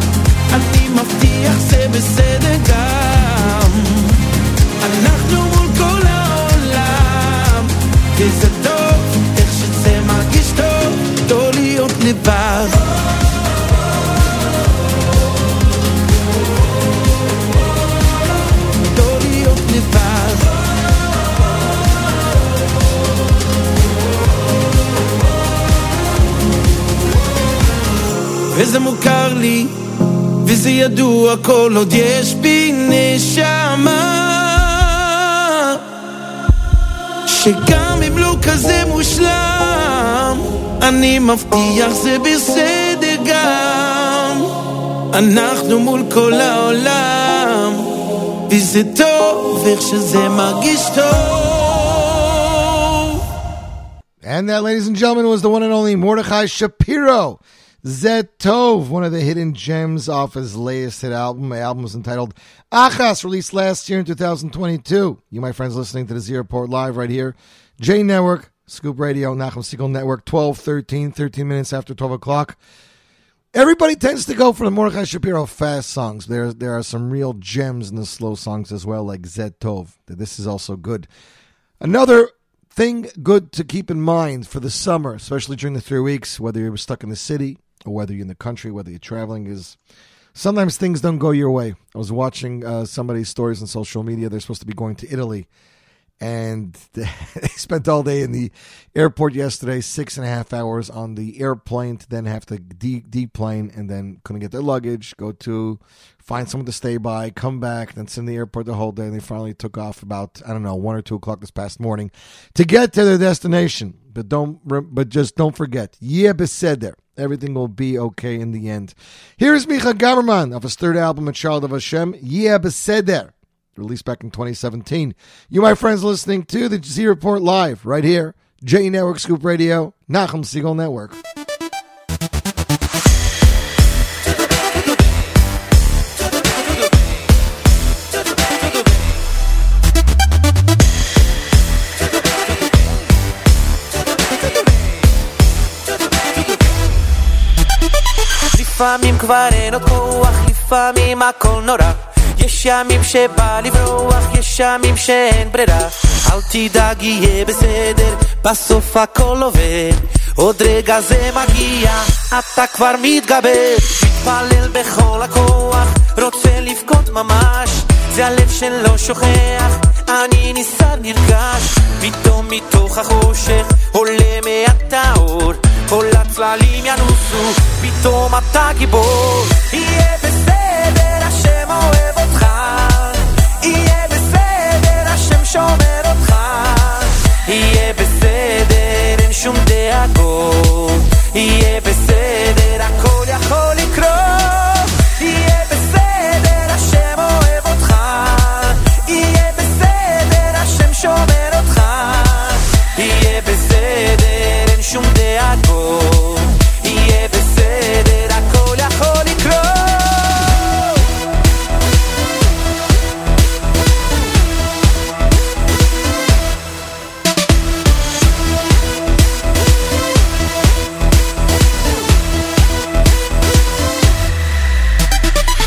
אני מבטיח זה בסדר גם. אנחנו מול כל העולם וזה טוב, איך שזה מרגיש טוב לא להיות לבד וזה מוכר לי, וזה ידוע כל עוד יש בי נשמה שגם אם לא כזה מושלם, אני מבטיח זה בסדר גם אנחנו מול כל העולם, וזה טוב איך שזה מרגיש טוב And that, ladies and gentlemen, was the one and only Mordechai Shapiro. Zeh Tov, one of the hidden gems off his latest hit album. My album was entitled Achas, released last year in 2022. You, my friends, listening to the Z Report Live right here. J Network, Scoop Radio, Nachum Segal Network, 12, 13, 13 minutes after 12 o'clock. Everybody tends to go for the Mordechai Shapiro fast songs. There, there are some real gems in the slow songs as well, like Zeh Tov. This is also good. Another thing good to keep in mind for the summer, especially during the three weeks, whether you're stuck in the city or whether you're in the country, whether you're traveling, is sometimes things don't go your way. I was watching uh, somebody's stories on social media. They're supposed to be going to Italy, and they spent all day in the airport yesterday, six and a half hours on the airplane to then have to de- deplane and then couldn't get their luggage, go to find someone to stay by, come back, then sit in the airport the whole day. And they finally took off about I don't know one or two o'clock this past morning to get to their destination. But don't, but just don't forget, yeah, beseder. Everything will be okay in the end. Here's Micha Gamerman of his third album, A Child of Hashem, Yeah, Beseder, released back in 2017. You, my friends, listening to the Z Report Live right here, J Network Scoop Radio, Nachum Segal Network. לפעמים כבר אין עוד כוח, לפעמים הכל נורא. יש ימים שבא לברוח, יש ימים שאין ברירה. אל תדאג, יהיה בסדר, בסוף הכל עובד. עוד רגע זה מגיע, אתה כבר מתגבר. מתפלל בכל הכוח, רוצה לבכות ממש. זה הלב שלא שוכח, אני ניסה נרגש. פתאום מתוך החושך עולה מעט האור. כל הצללים ינוסו, פתאום אתה גיבור. יהיה בסדר, השם אוהב אותך. יהיה בסדר, השם שומר אותך. יהיה בסדר, אין שום דאגות. יהיה בסדר,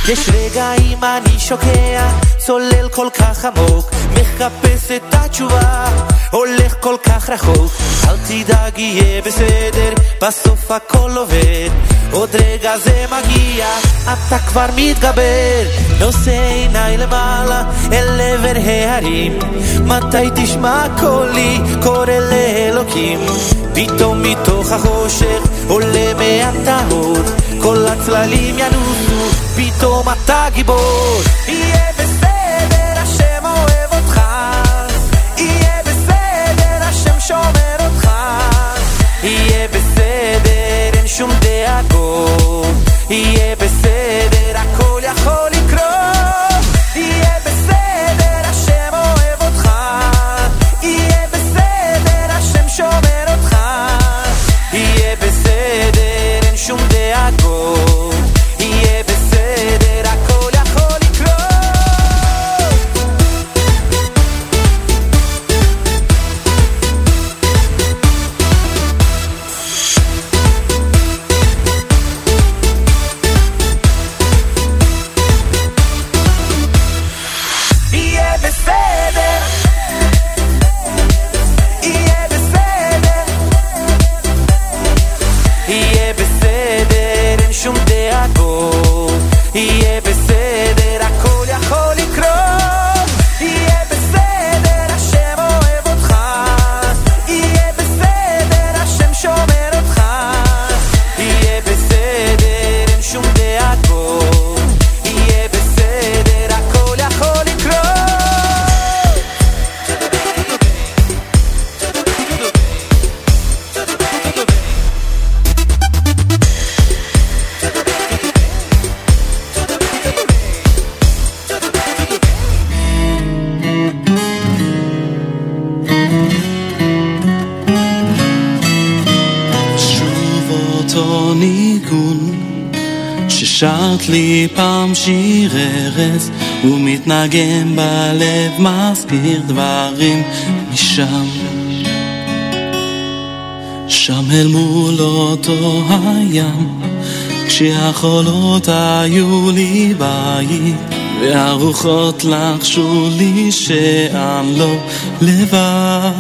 יש רגעים אני שוקע, צולל כל כך עמוק, מחפש את התשובה, הולך כל כך רחוק. אל תדאג, יהיה בסדר, בסוף הכל עובד. עוד רגע זה מגיע, אתה כבר מתגבר. נושא עיניי למעלה אל עבר ההרים מתי תשמע קולי קורא לאלוקים פתאום מתוך החושך עולה מהטהור כל הצללים ינוסו Pitoma tag boy. ומתנגן בלב מזכיר דברים משם. שם אל מול אותו הים כשהחולות היו לי בית והרוחות לחשו לי שאני לא לבד.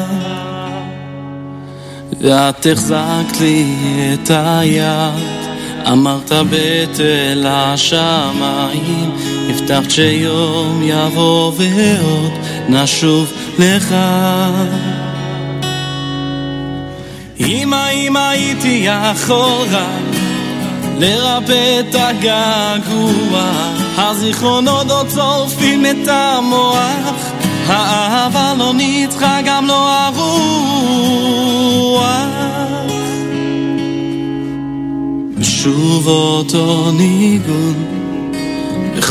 ואת החזקת לי את היד, אמרת בתל השמיים, הבטחת שיום יבוא ועוד נשוב לך. אמא, אם הייתי יכול רק לרפא את הגעגוע, הזיכרונות עוד צורפים את המוח, האהבה לא ניצחה גם לא הרוח. ושוב אותו ניגון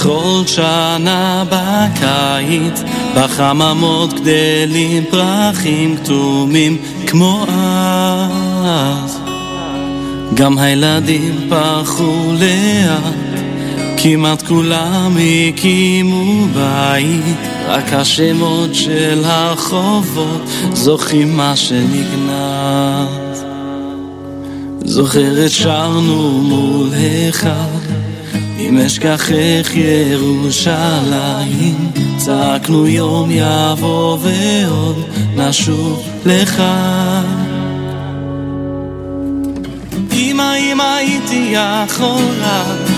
בכל שנה בקיץ, בחממות גדלים פרחים כתומים כמו אז. גם הילדים פרחו לאט, כמעט כולם הקימו בית, רק השמות של הרחובות זוכרים מה שנגנז. זוכרת שרנו מול היכל, אם אשכחך ירושלים, צעקנו יום יבוא ועוד נשוב לך. אמא, אם הייתי יכול רק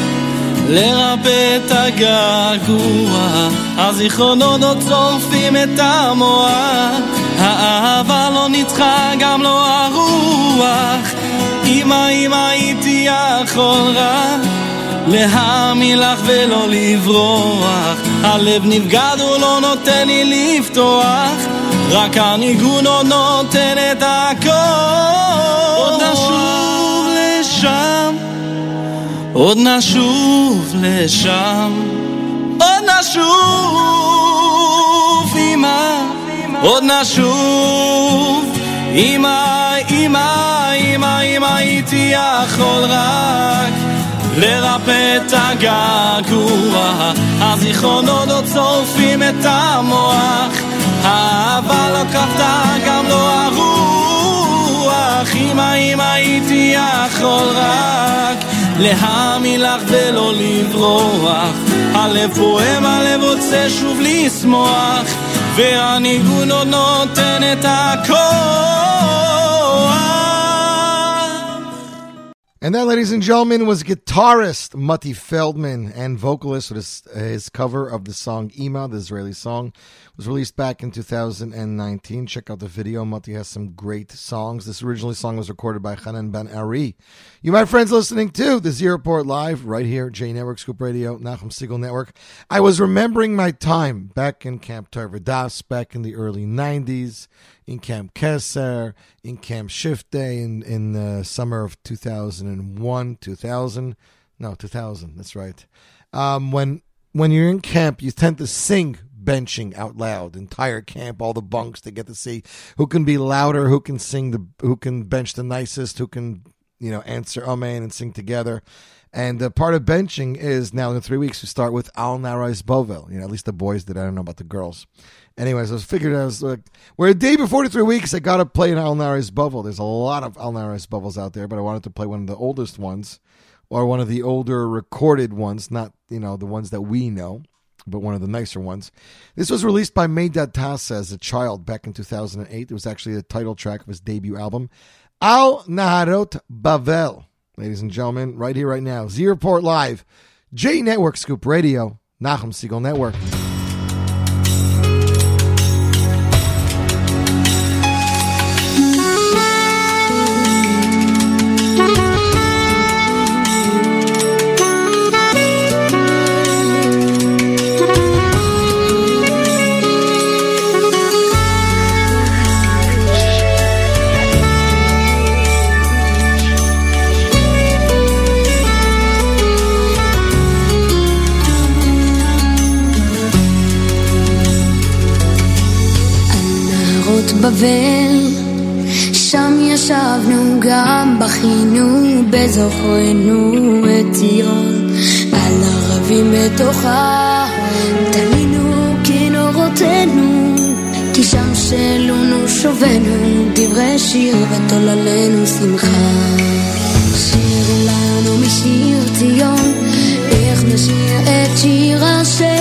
לרפא את הגעגוע, הזיכרונות עוד צורפים את המוח, האהבה לא ניצחה גם לא הרוח. אמא, אם הייתי יכול רק להאמין לך ולא לברוח, הלב נבגד הוא לא נותן לי לפתוח, רק הניגון עוד נותן את הכל. עוד נשוב לשם, עוד נשוב לשם, עוד נשוב, אמא, עוד נשוב, אמא, אמא, אמא, אם הייתי יכול רק לרפא את הגעגוע, הזיכרונות עוד צורפים את המוח, האהבה כבתה גם לא הרוח, אמא, אם הייתי יכול רק. להאמין לך ולא לברוח, הלב פועם, הלב רוצה שוב לשמוח, והניגון עוד נותן את הכוח. And that, ladies and gentlemen, was guitarist Mutty Feldman and vocalist with his, his cover of the song Ima, the Israeli song. Was released back in 2019. Check out the video. Mutty has some great songs. This originally song was recorded by Hanan Ben Ari. You, my friends, listening to the Zero Report live right here, J Network, Scoop Radio, Nachum Segal Network. I was remembering my time back in Camp Torah Vodaas back in the early 90s in Camp Kesser, in Camp Shift Day in, in the summer of 2001, 2000. No, 2000, that's right. Um, when, when you're in camp, you tend to sing benching out loud. Entire camp, all the bunks to get to see who can be louder, who can sing the, who can bench the nicest, who can, you know, answer amen and sing together. And uh, part of benching is now in three weeks we start with Al Narais Bovel. You know, at least the boys did. I don't know about the girls. Anyways, I was figured I was like, we're a day before the three weeks. I got to play an Al Narais bubble. There's a lot of Al Narais bubbles out there, but I wanted to play one of the oldest ones, or one of the older recorded ones, not you know the ones that we know, but one of the nicer ones. This was released by Meidad Tassa as a child back in 2008. It was actually the title track of his debut album, Al Naharot Bavel. Ladies and gentlemen, right here, right now, Z Report Live, J Network Scoop Radio, Nachum Segal Network. נהרות בבל, שם ישבנו גם בכינו בזוכרנו את ציון, על ערבים בתוכה, תלינו כינורותינו, כי שם שלונו שובנו, דברי שיר ותוללנו שמחה. שירו לנו משיר ציון, איך נשיר את שיר השם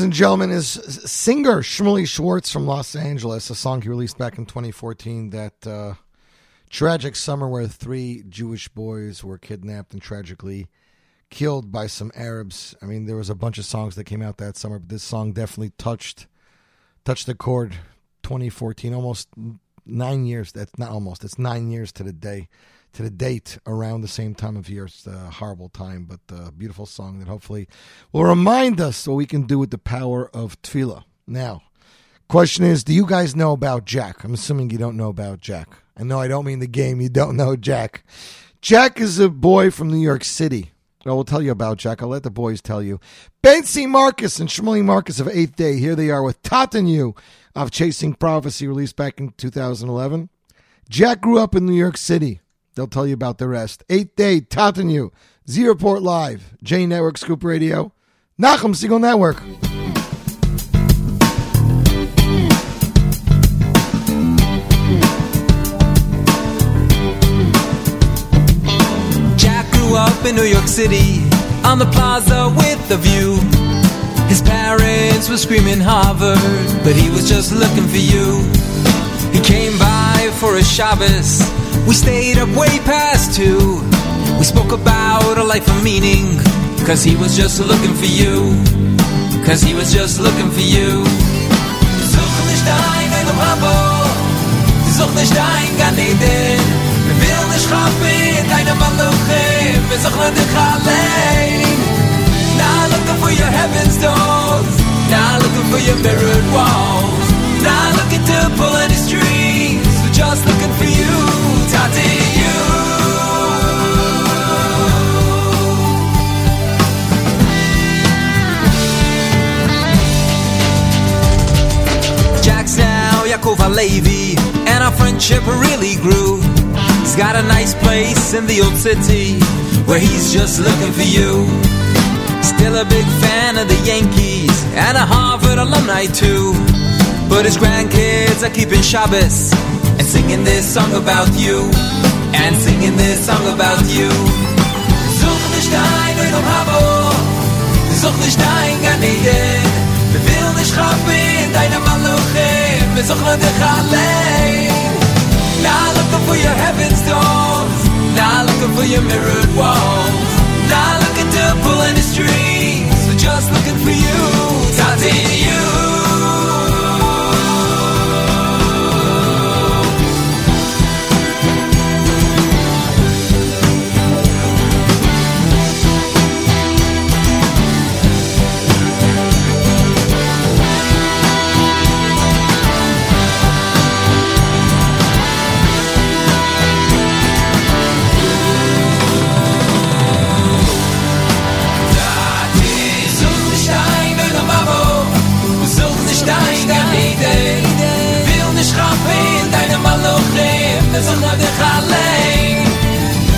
ladies and gentlemen, is singer Shmuley Schwartz from Los Angeles, a song he released back in 2014. That uh, tragic summer where three Jewish boys were kidnapped and tragically killed by some Arabs. I mean, there was a bunch of songs that came out that summer, but this song definitely touched touched the chord. 2014, almost nine years. That's not almost. It's nine years to the day, to the date around the same time of year. It's a horrible time, but a beautiful song that hopefully will remind us what we can do with the power of tefillah. Now, question is, do you guys know about Jack? I'm assuming you don't know about Jack. I know I don't mean the game. You don't know Jack. Jack is a boy from New York City. I will tell you about Jack. I'll let the boys tell you. Bentzi Marcus and Shmuley Marcus of Eighth Day. Here they are with Tatan You of Chasing Prophecy, released back in 2011. Jack grew up in New York City. They'll tell you about the rest. Eighth Day, Tatan You, Z Report Live, J Network, Scoop Radio, Nachum Segal Network. Jack grew up in New York City on the plaza with the view. His parents were screaming Harvard, but he was just looking for you. He came by for a Shabbos. We stayed up way past two. We spoke about a life of meaning, cause he was just looking for you. Cause he was just looking for you. Nicht ein, nicht ein. Wir will nicht schaffen, Maluchim. Wir suchen dich allein. Now looking for your heaven's doors. Now looking for your mirrored walls. Not looking to pull any strings. Just looking And our friendship really grew. He's got a nice place in the old city where he's just looking for you. Still a big fan of the Yankees and a Harvard alumni too. But his grandkids are keeping Shabbos and singing this song about you. And singing this song about you. Such nicht dein will nicht in Maluchim, suchen dich allein. Now looking for your heaven's doors, now looking for your mirrored walls, not looking to pull any strings, we're just looking for you, Tati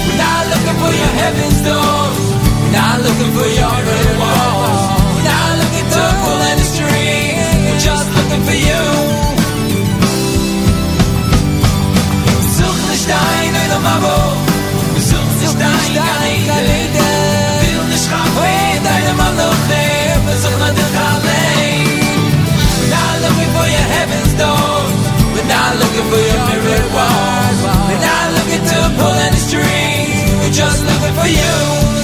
We're not looking for your heaven's doors. We're not looking for your red walls. We're not looking to pull any strings. We're just looking for you. Nicht nicht. Will nicht in dich allein. We're not looking for your heaven's doors. Looking for your mirrored walls. We're not looking to pull any strings. We're just looking for you.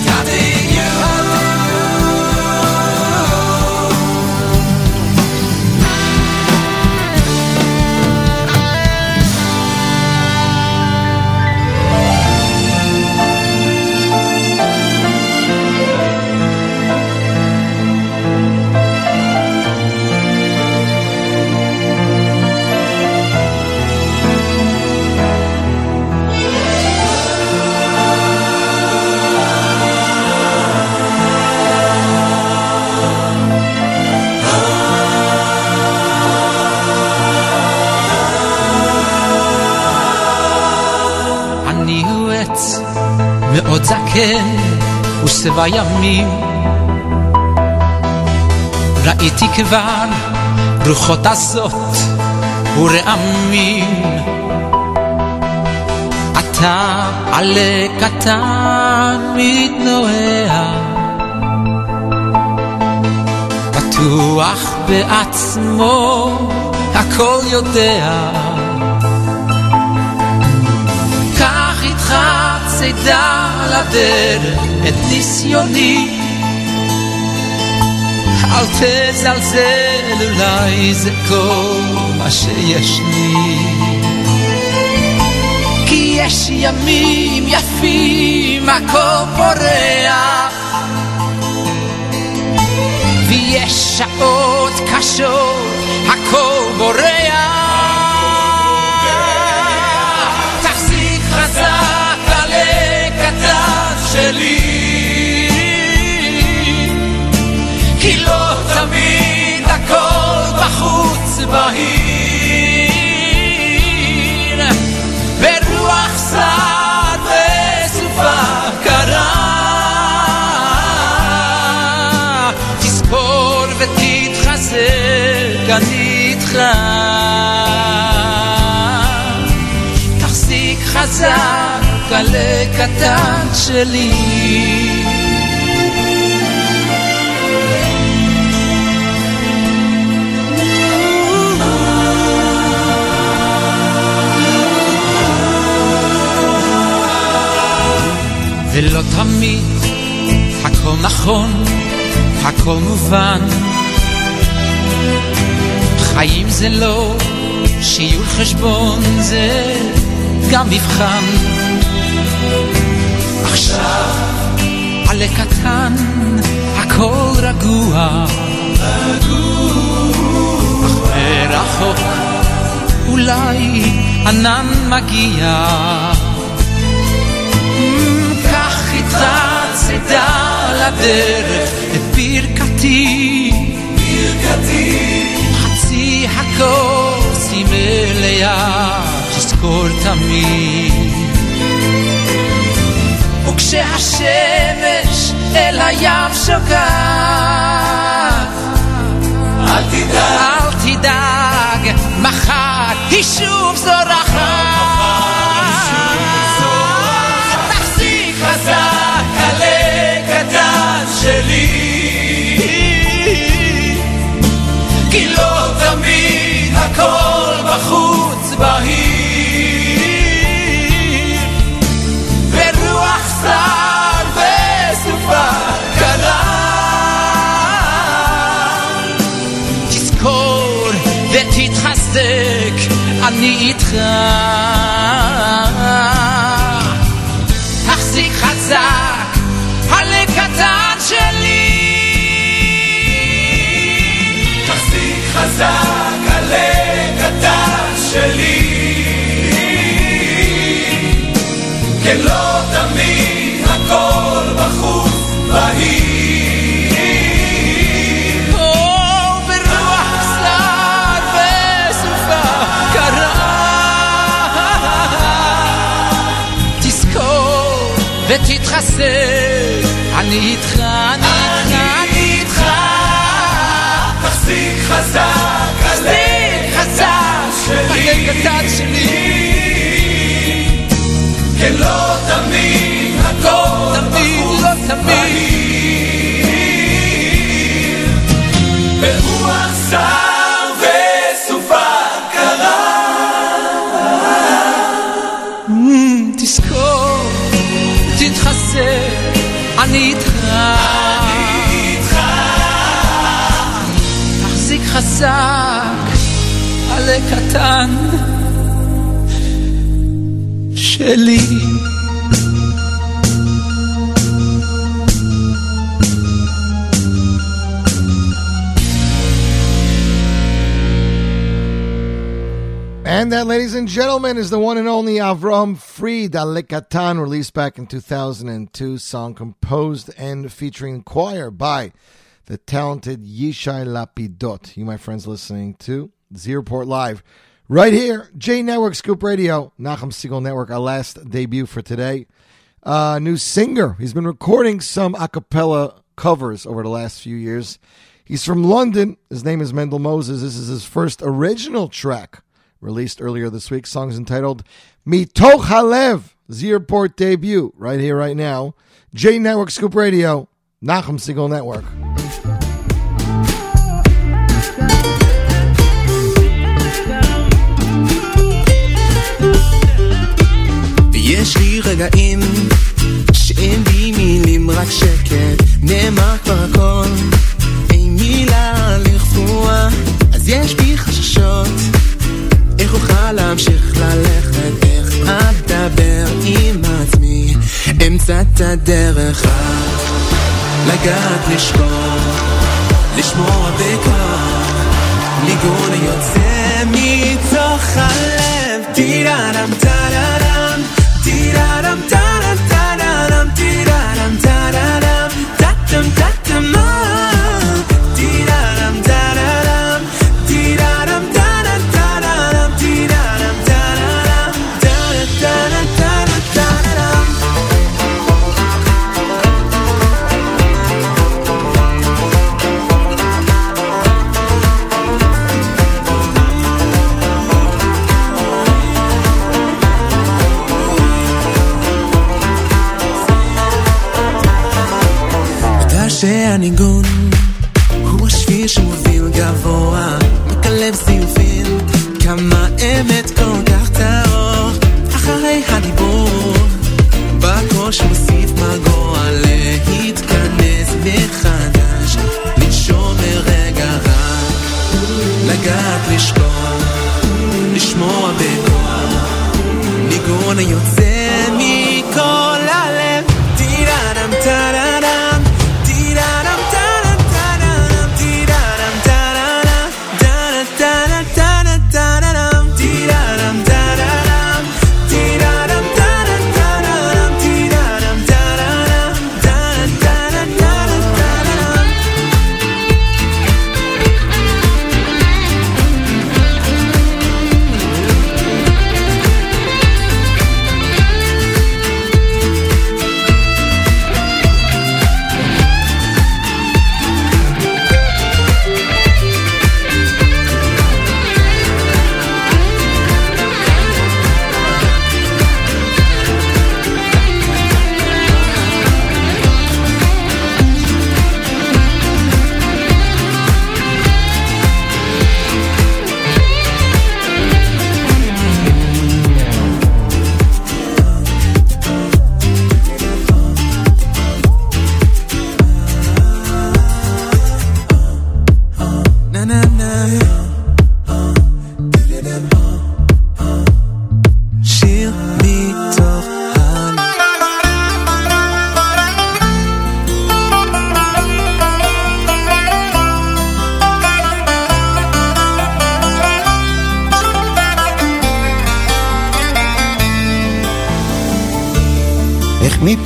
מאוד זקן ושבע ימים. ראיתי כבר רוחות עזות ורעמים. אתה עלה קטן מתנועע. בטוח בעצמו הכל יודע צידה לדרך את ניסיוני. אל תזלזל אולי זה כל מה שיש לי. כי יש ימים יפים הכל פורח. ויש שעות קשות הכל בורח שלי. כי לא תמיד הכל בחוץ בהיר. ברוח סעד וסופה קרה. תזכור ותתחזק אני איתך. תחזיק חזק עלה קטן שלי ולא תמיד הכל נכון, הכל מובן. חיים זה לא שיעור חשבון, זה גם מבחן. עכשיו עלה קטן, הכל רגוע. אך מרחוק אולי ענן מגיע. קח איתך צידה לדרך את ברכתי, ברכתי, חצי הכוס היא מלאה. עצמי וכשהשמש אל הים שוקעת. אל תדאג, אל תדאג, מחר היא שוב זורחת. תחזיק חזק עלה קטן שלי. כי לא תמיד הכל בחוץ בהיר אני איתך. תחזיק חזק ותתחזק אני איתך, אני איתך, אני איתך. תחזיק חזק תחזיק חזק. עלה קטן שלי חזק, עלה קטן שלי. And that, ladies and gentlemen, is the one and only Avram Fried Aleh Katan, released back in 2002, song composed and featuring choir by the talented Yishai Lapidot. You, my friends, listening to Z Report Live right here, J Network Scoop Radio, Nachum Segal Network, our last debut for today. Uh, new singer. He's been recording some a cappella covers over the last few years. He's from London. His name is Mendel Moses. This is his first original track released earlier this week. Song's entitled Mitoch Halev, Z Report debut, right here, right now. J Network Scoop Radio, Nachum Segal Network. רגעים שאין בי מילים רק שקט. נאמר כבר הכל אין מילה לרפואה. אז יש בי חששות איך אוכל להמשיך ללכת? איך אדבר עם עצמי? אמצע את הדרך לגעת לשכוח לשמוע בכוח. ניגון יוצא מתוך הלב. טירדם טרדם ניגון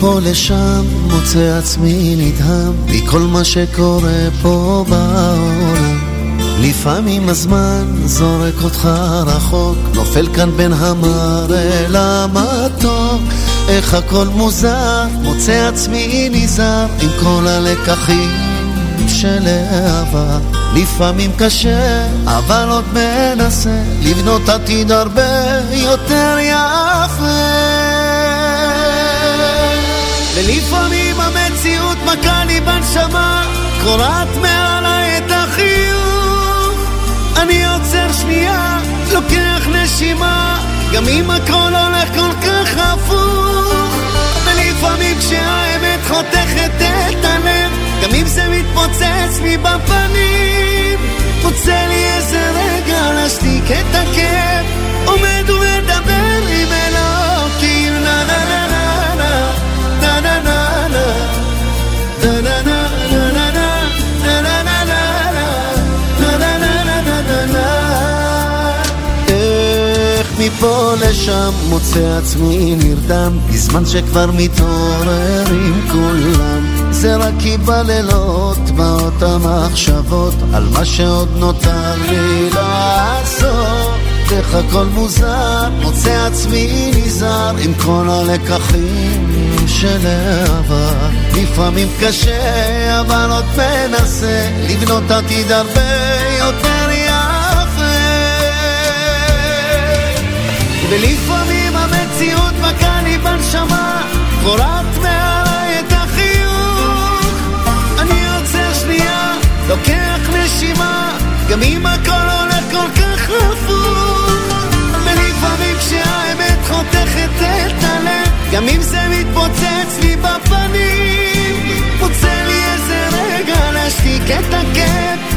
מפה לשם מוצא עצמי נדהם. מכל מה שקורה פה בעולם לפעמים הזמן זורק אותך רחוק. נופל כאן בין המראה למתוק איך הכל מוזר מוצא עצמי נזהר. עם כל הלקחים של העבר לפעמים קשה, אבל עוד מנסה לבנות עתיד הרבה יותר יפה. המציאות מכה לי בנשמה, קורעת מעליי את החיוך. אני עוצר שנייה, לוקח נשימה, גם אם הכל הולך כל כך הפוך. ולפעמים כשהאמת חותכת את הלב, גם אם זה מתפוצץ לי בפנים, מוצא לי איזה רגע להשתיק את הכאב, עומד ומדבר מפה לשם מוצא עצמי נרדם. בזמן שכבר מתעורר עם כולם זה רק כי בלילות באות המחשבות על מה שעוד נותר לי לעשות. איך הכל מוזר, מוצא עצמי נזהר. עם כל הלקחים של העבר. לפעמים קשה אבל עוד מנסה לבנות עתיד הרבה ולפעמים המציאות מכה לי בנשמה קורעת מעליי את החיוך. אני עוצר שנייה, לוקח נשימה גם אם הכל הולך כל כך הפוך. ולפעמים כשהאמת חותכת את הלב גם אם זה מתפוצץ לי בפנים מוצא לי איזה רגע להשתיק את הכאב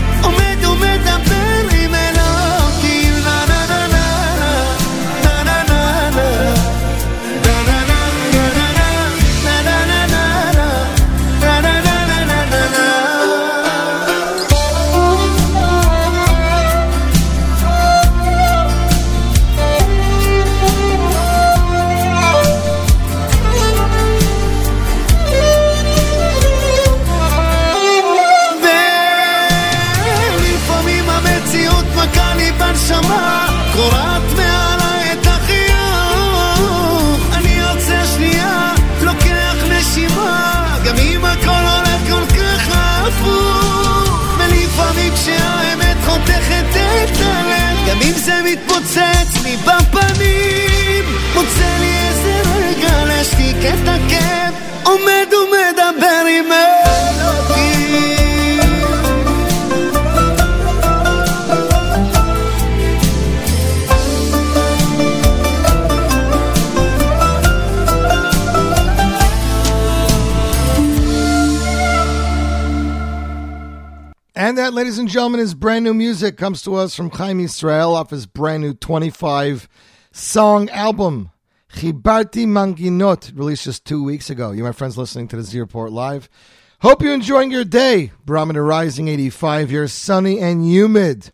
that, ladies and gentlemen, is brand new music. Comes to us from Chaim Israel off his brand new 25 song album, Chibarti Manginot, released just two weeks ago. You, my friends, listening to the Z Report Live. Hope you're enjoying your day. Barometer rising 85 here, sunny and humid.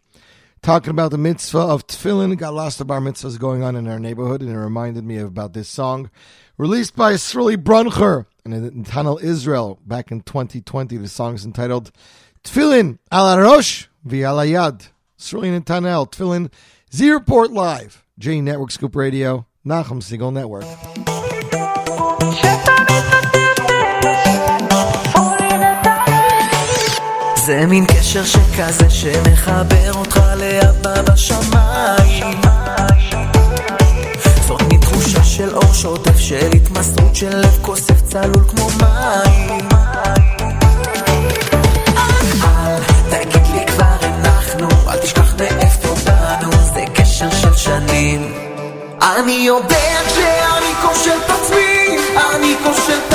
Talking about the mitzvah of tefillin. Got lots of bar mitzvahs going on in our neighborhood, and it reminded me about this song. Released by Srili Bruncher in Tunnel Israel back in 2020. The song is entitled Tefillin al Arosh v'al Yad. Srili Netanel. Tefillin Z Report Live. J Network Scoop Radio. Nachum Siegel Network. זה מין קשר שכזה שמחבר אותך לאבא בשמיים זאת מין תחושה של אור שוטף של התמסרות של לב כוסף צלול כמו מים אני יודע כשאני קושר את עצמי אני קושר את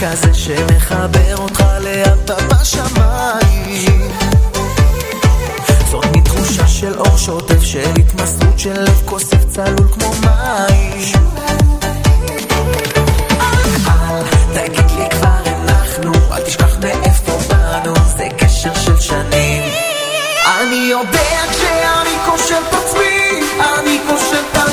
כזה שמחבר אותך לאט בשמיים זאת מתחושה של אור שוטף, של התמסרות של לב כוסף צלול כמו מים. אל תגיד לי כבר אנחנו, אל תשכח מאיפה באנו, זה קשר של שנים. אני יודע שאני קושר את עצמי, אני קושר את עצמי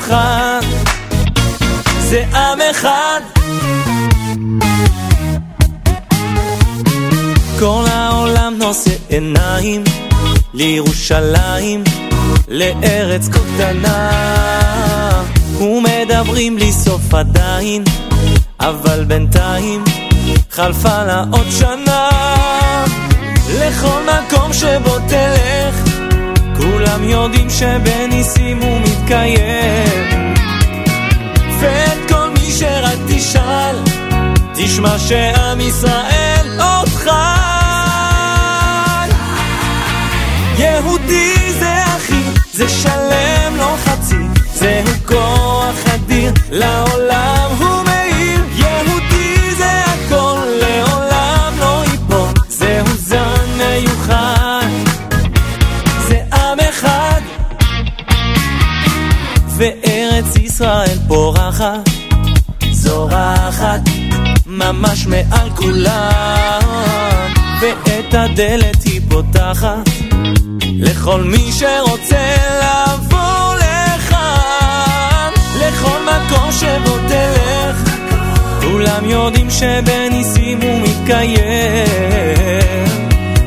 מיוחד, זה עם אחד. כל העולם נושא עיניים לירושלים, לארץ קטנה. ומדברים בלי סוף עדיין, אבל בינתיים חלפה לה עוד שנה. לכל מקום שבו תלך, כולם יודעים שבניסים הוא מתקיים. ואת כל מי שרק תשאל, תשמע שעם ישראל עוד חי. יהודי זה אחי, זה שלם לא חצי, זהו כוח אדיר, לעולם ישראל פורחת, זורחת, ממש מעל כולם, ואת הדלת היא פותחת. לכל מי שרוצה לבוא לכאן, לכל מקום שבו תלך, כולם יודעים שבניסים הוא מתקיים.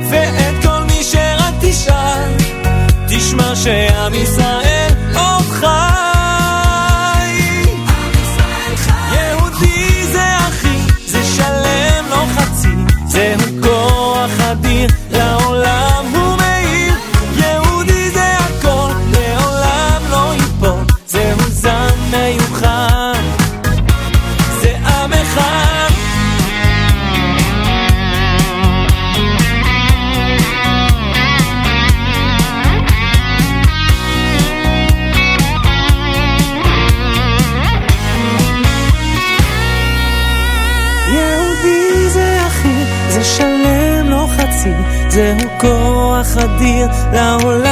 ואת כל מי שרק תשאל, תשמע שעם ישראל now we're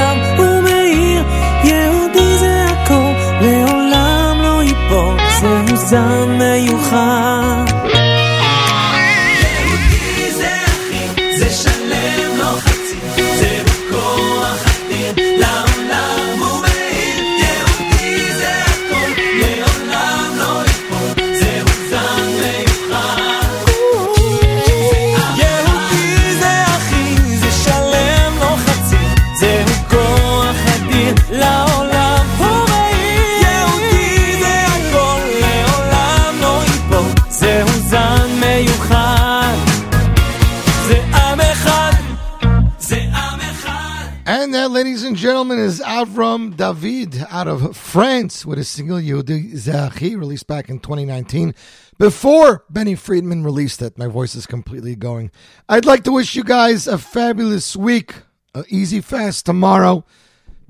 is Avram David out of France with his single Yehudi Zachi, released back in 2019. Before Benny Friedman released it, my voice is completely going. I'd like to wish you guys a fabulous week, a easy fast tomorrow.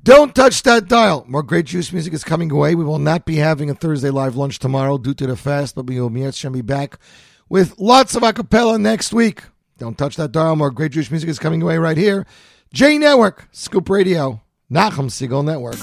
Don't touch that dial. More great juice music is coming away. We will not be having a Thursday live lunch tomorrow due to the fast, but we will be back with lots of acapella next week. Don't touch that dial. More great Jewish music is coming away right here. J Network, Scoop Radio, Nachum Segal Network.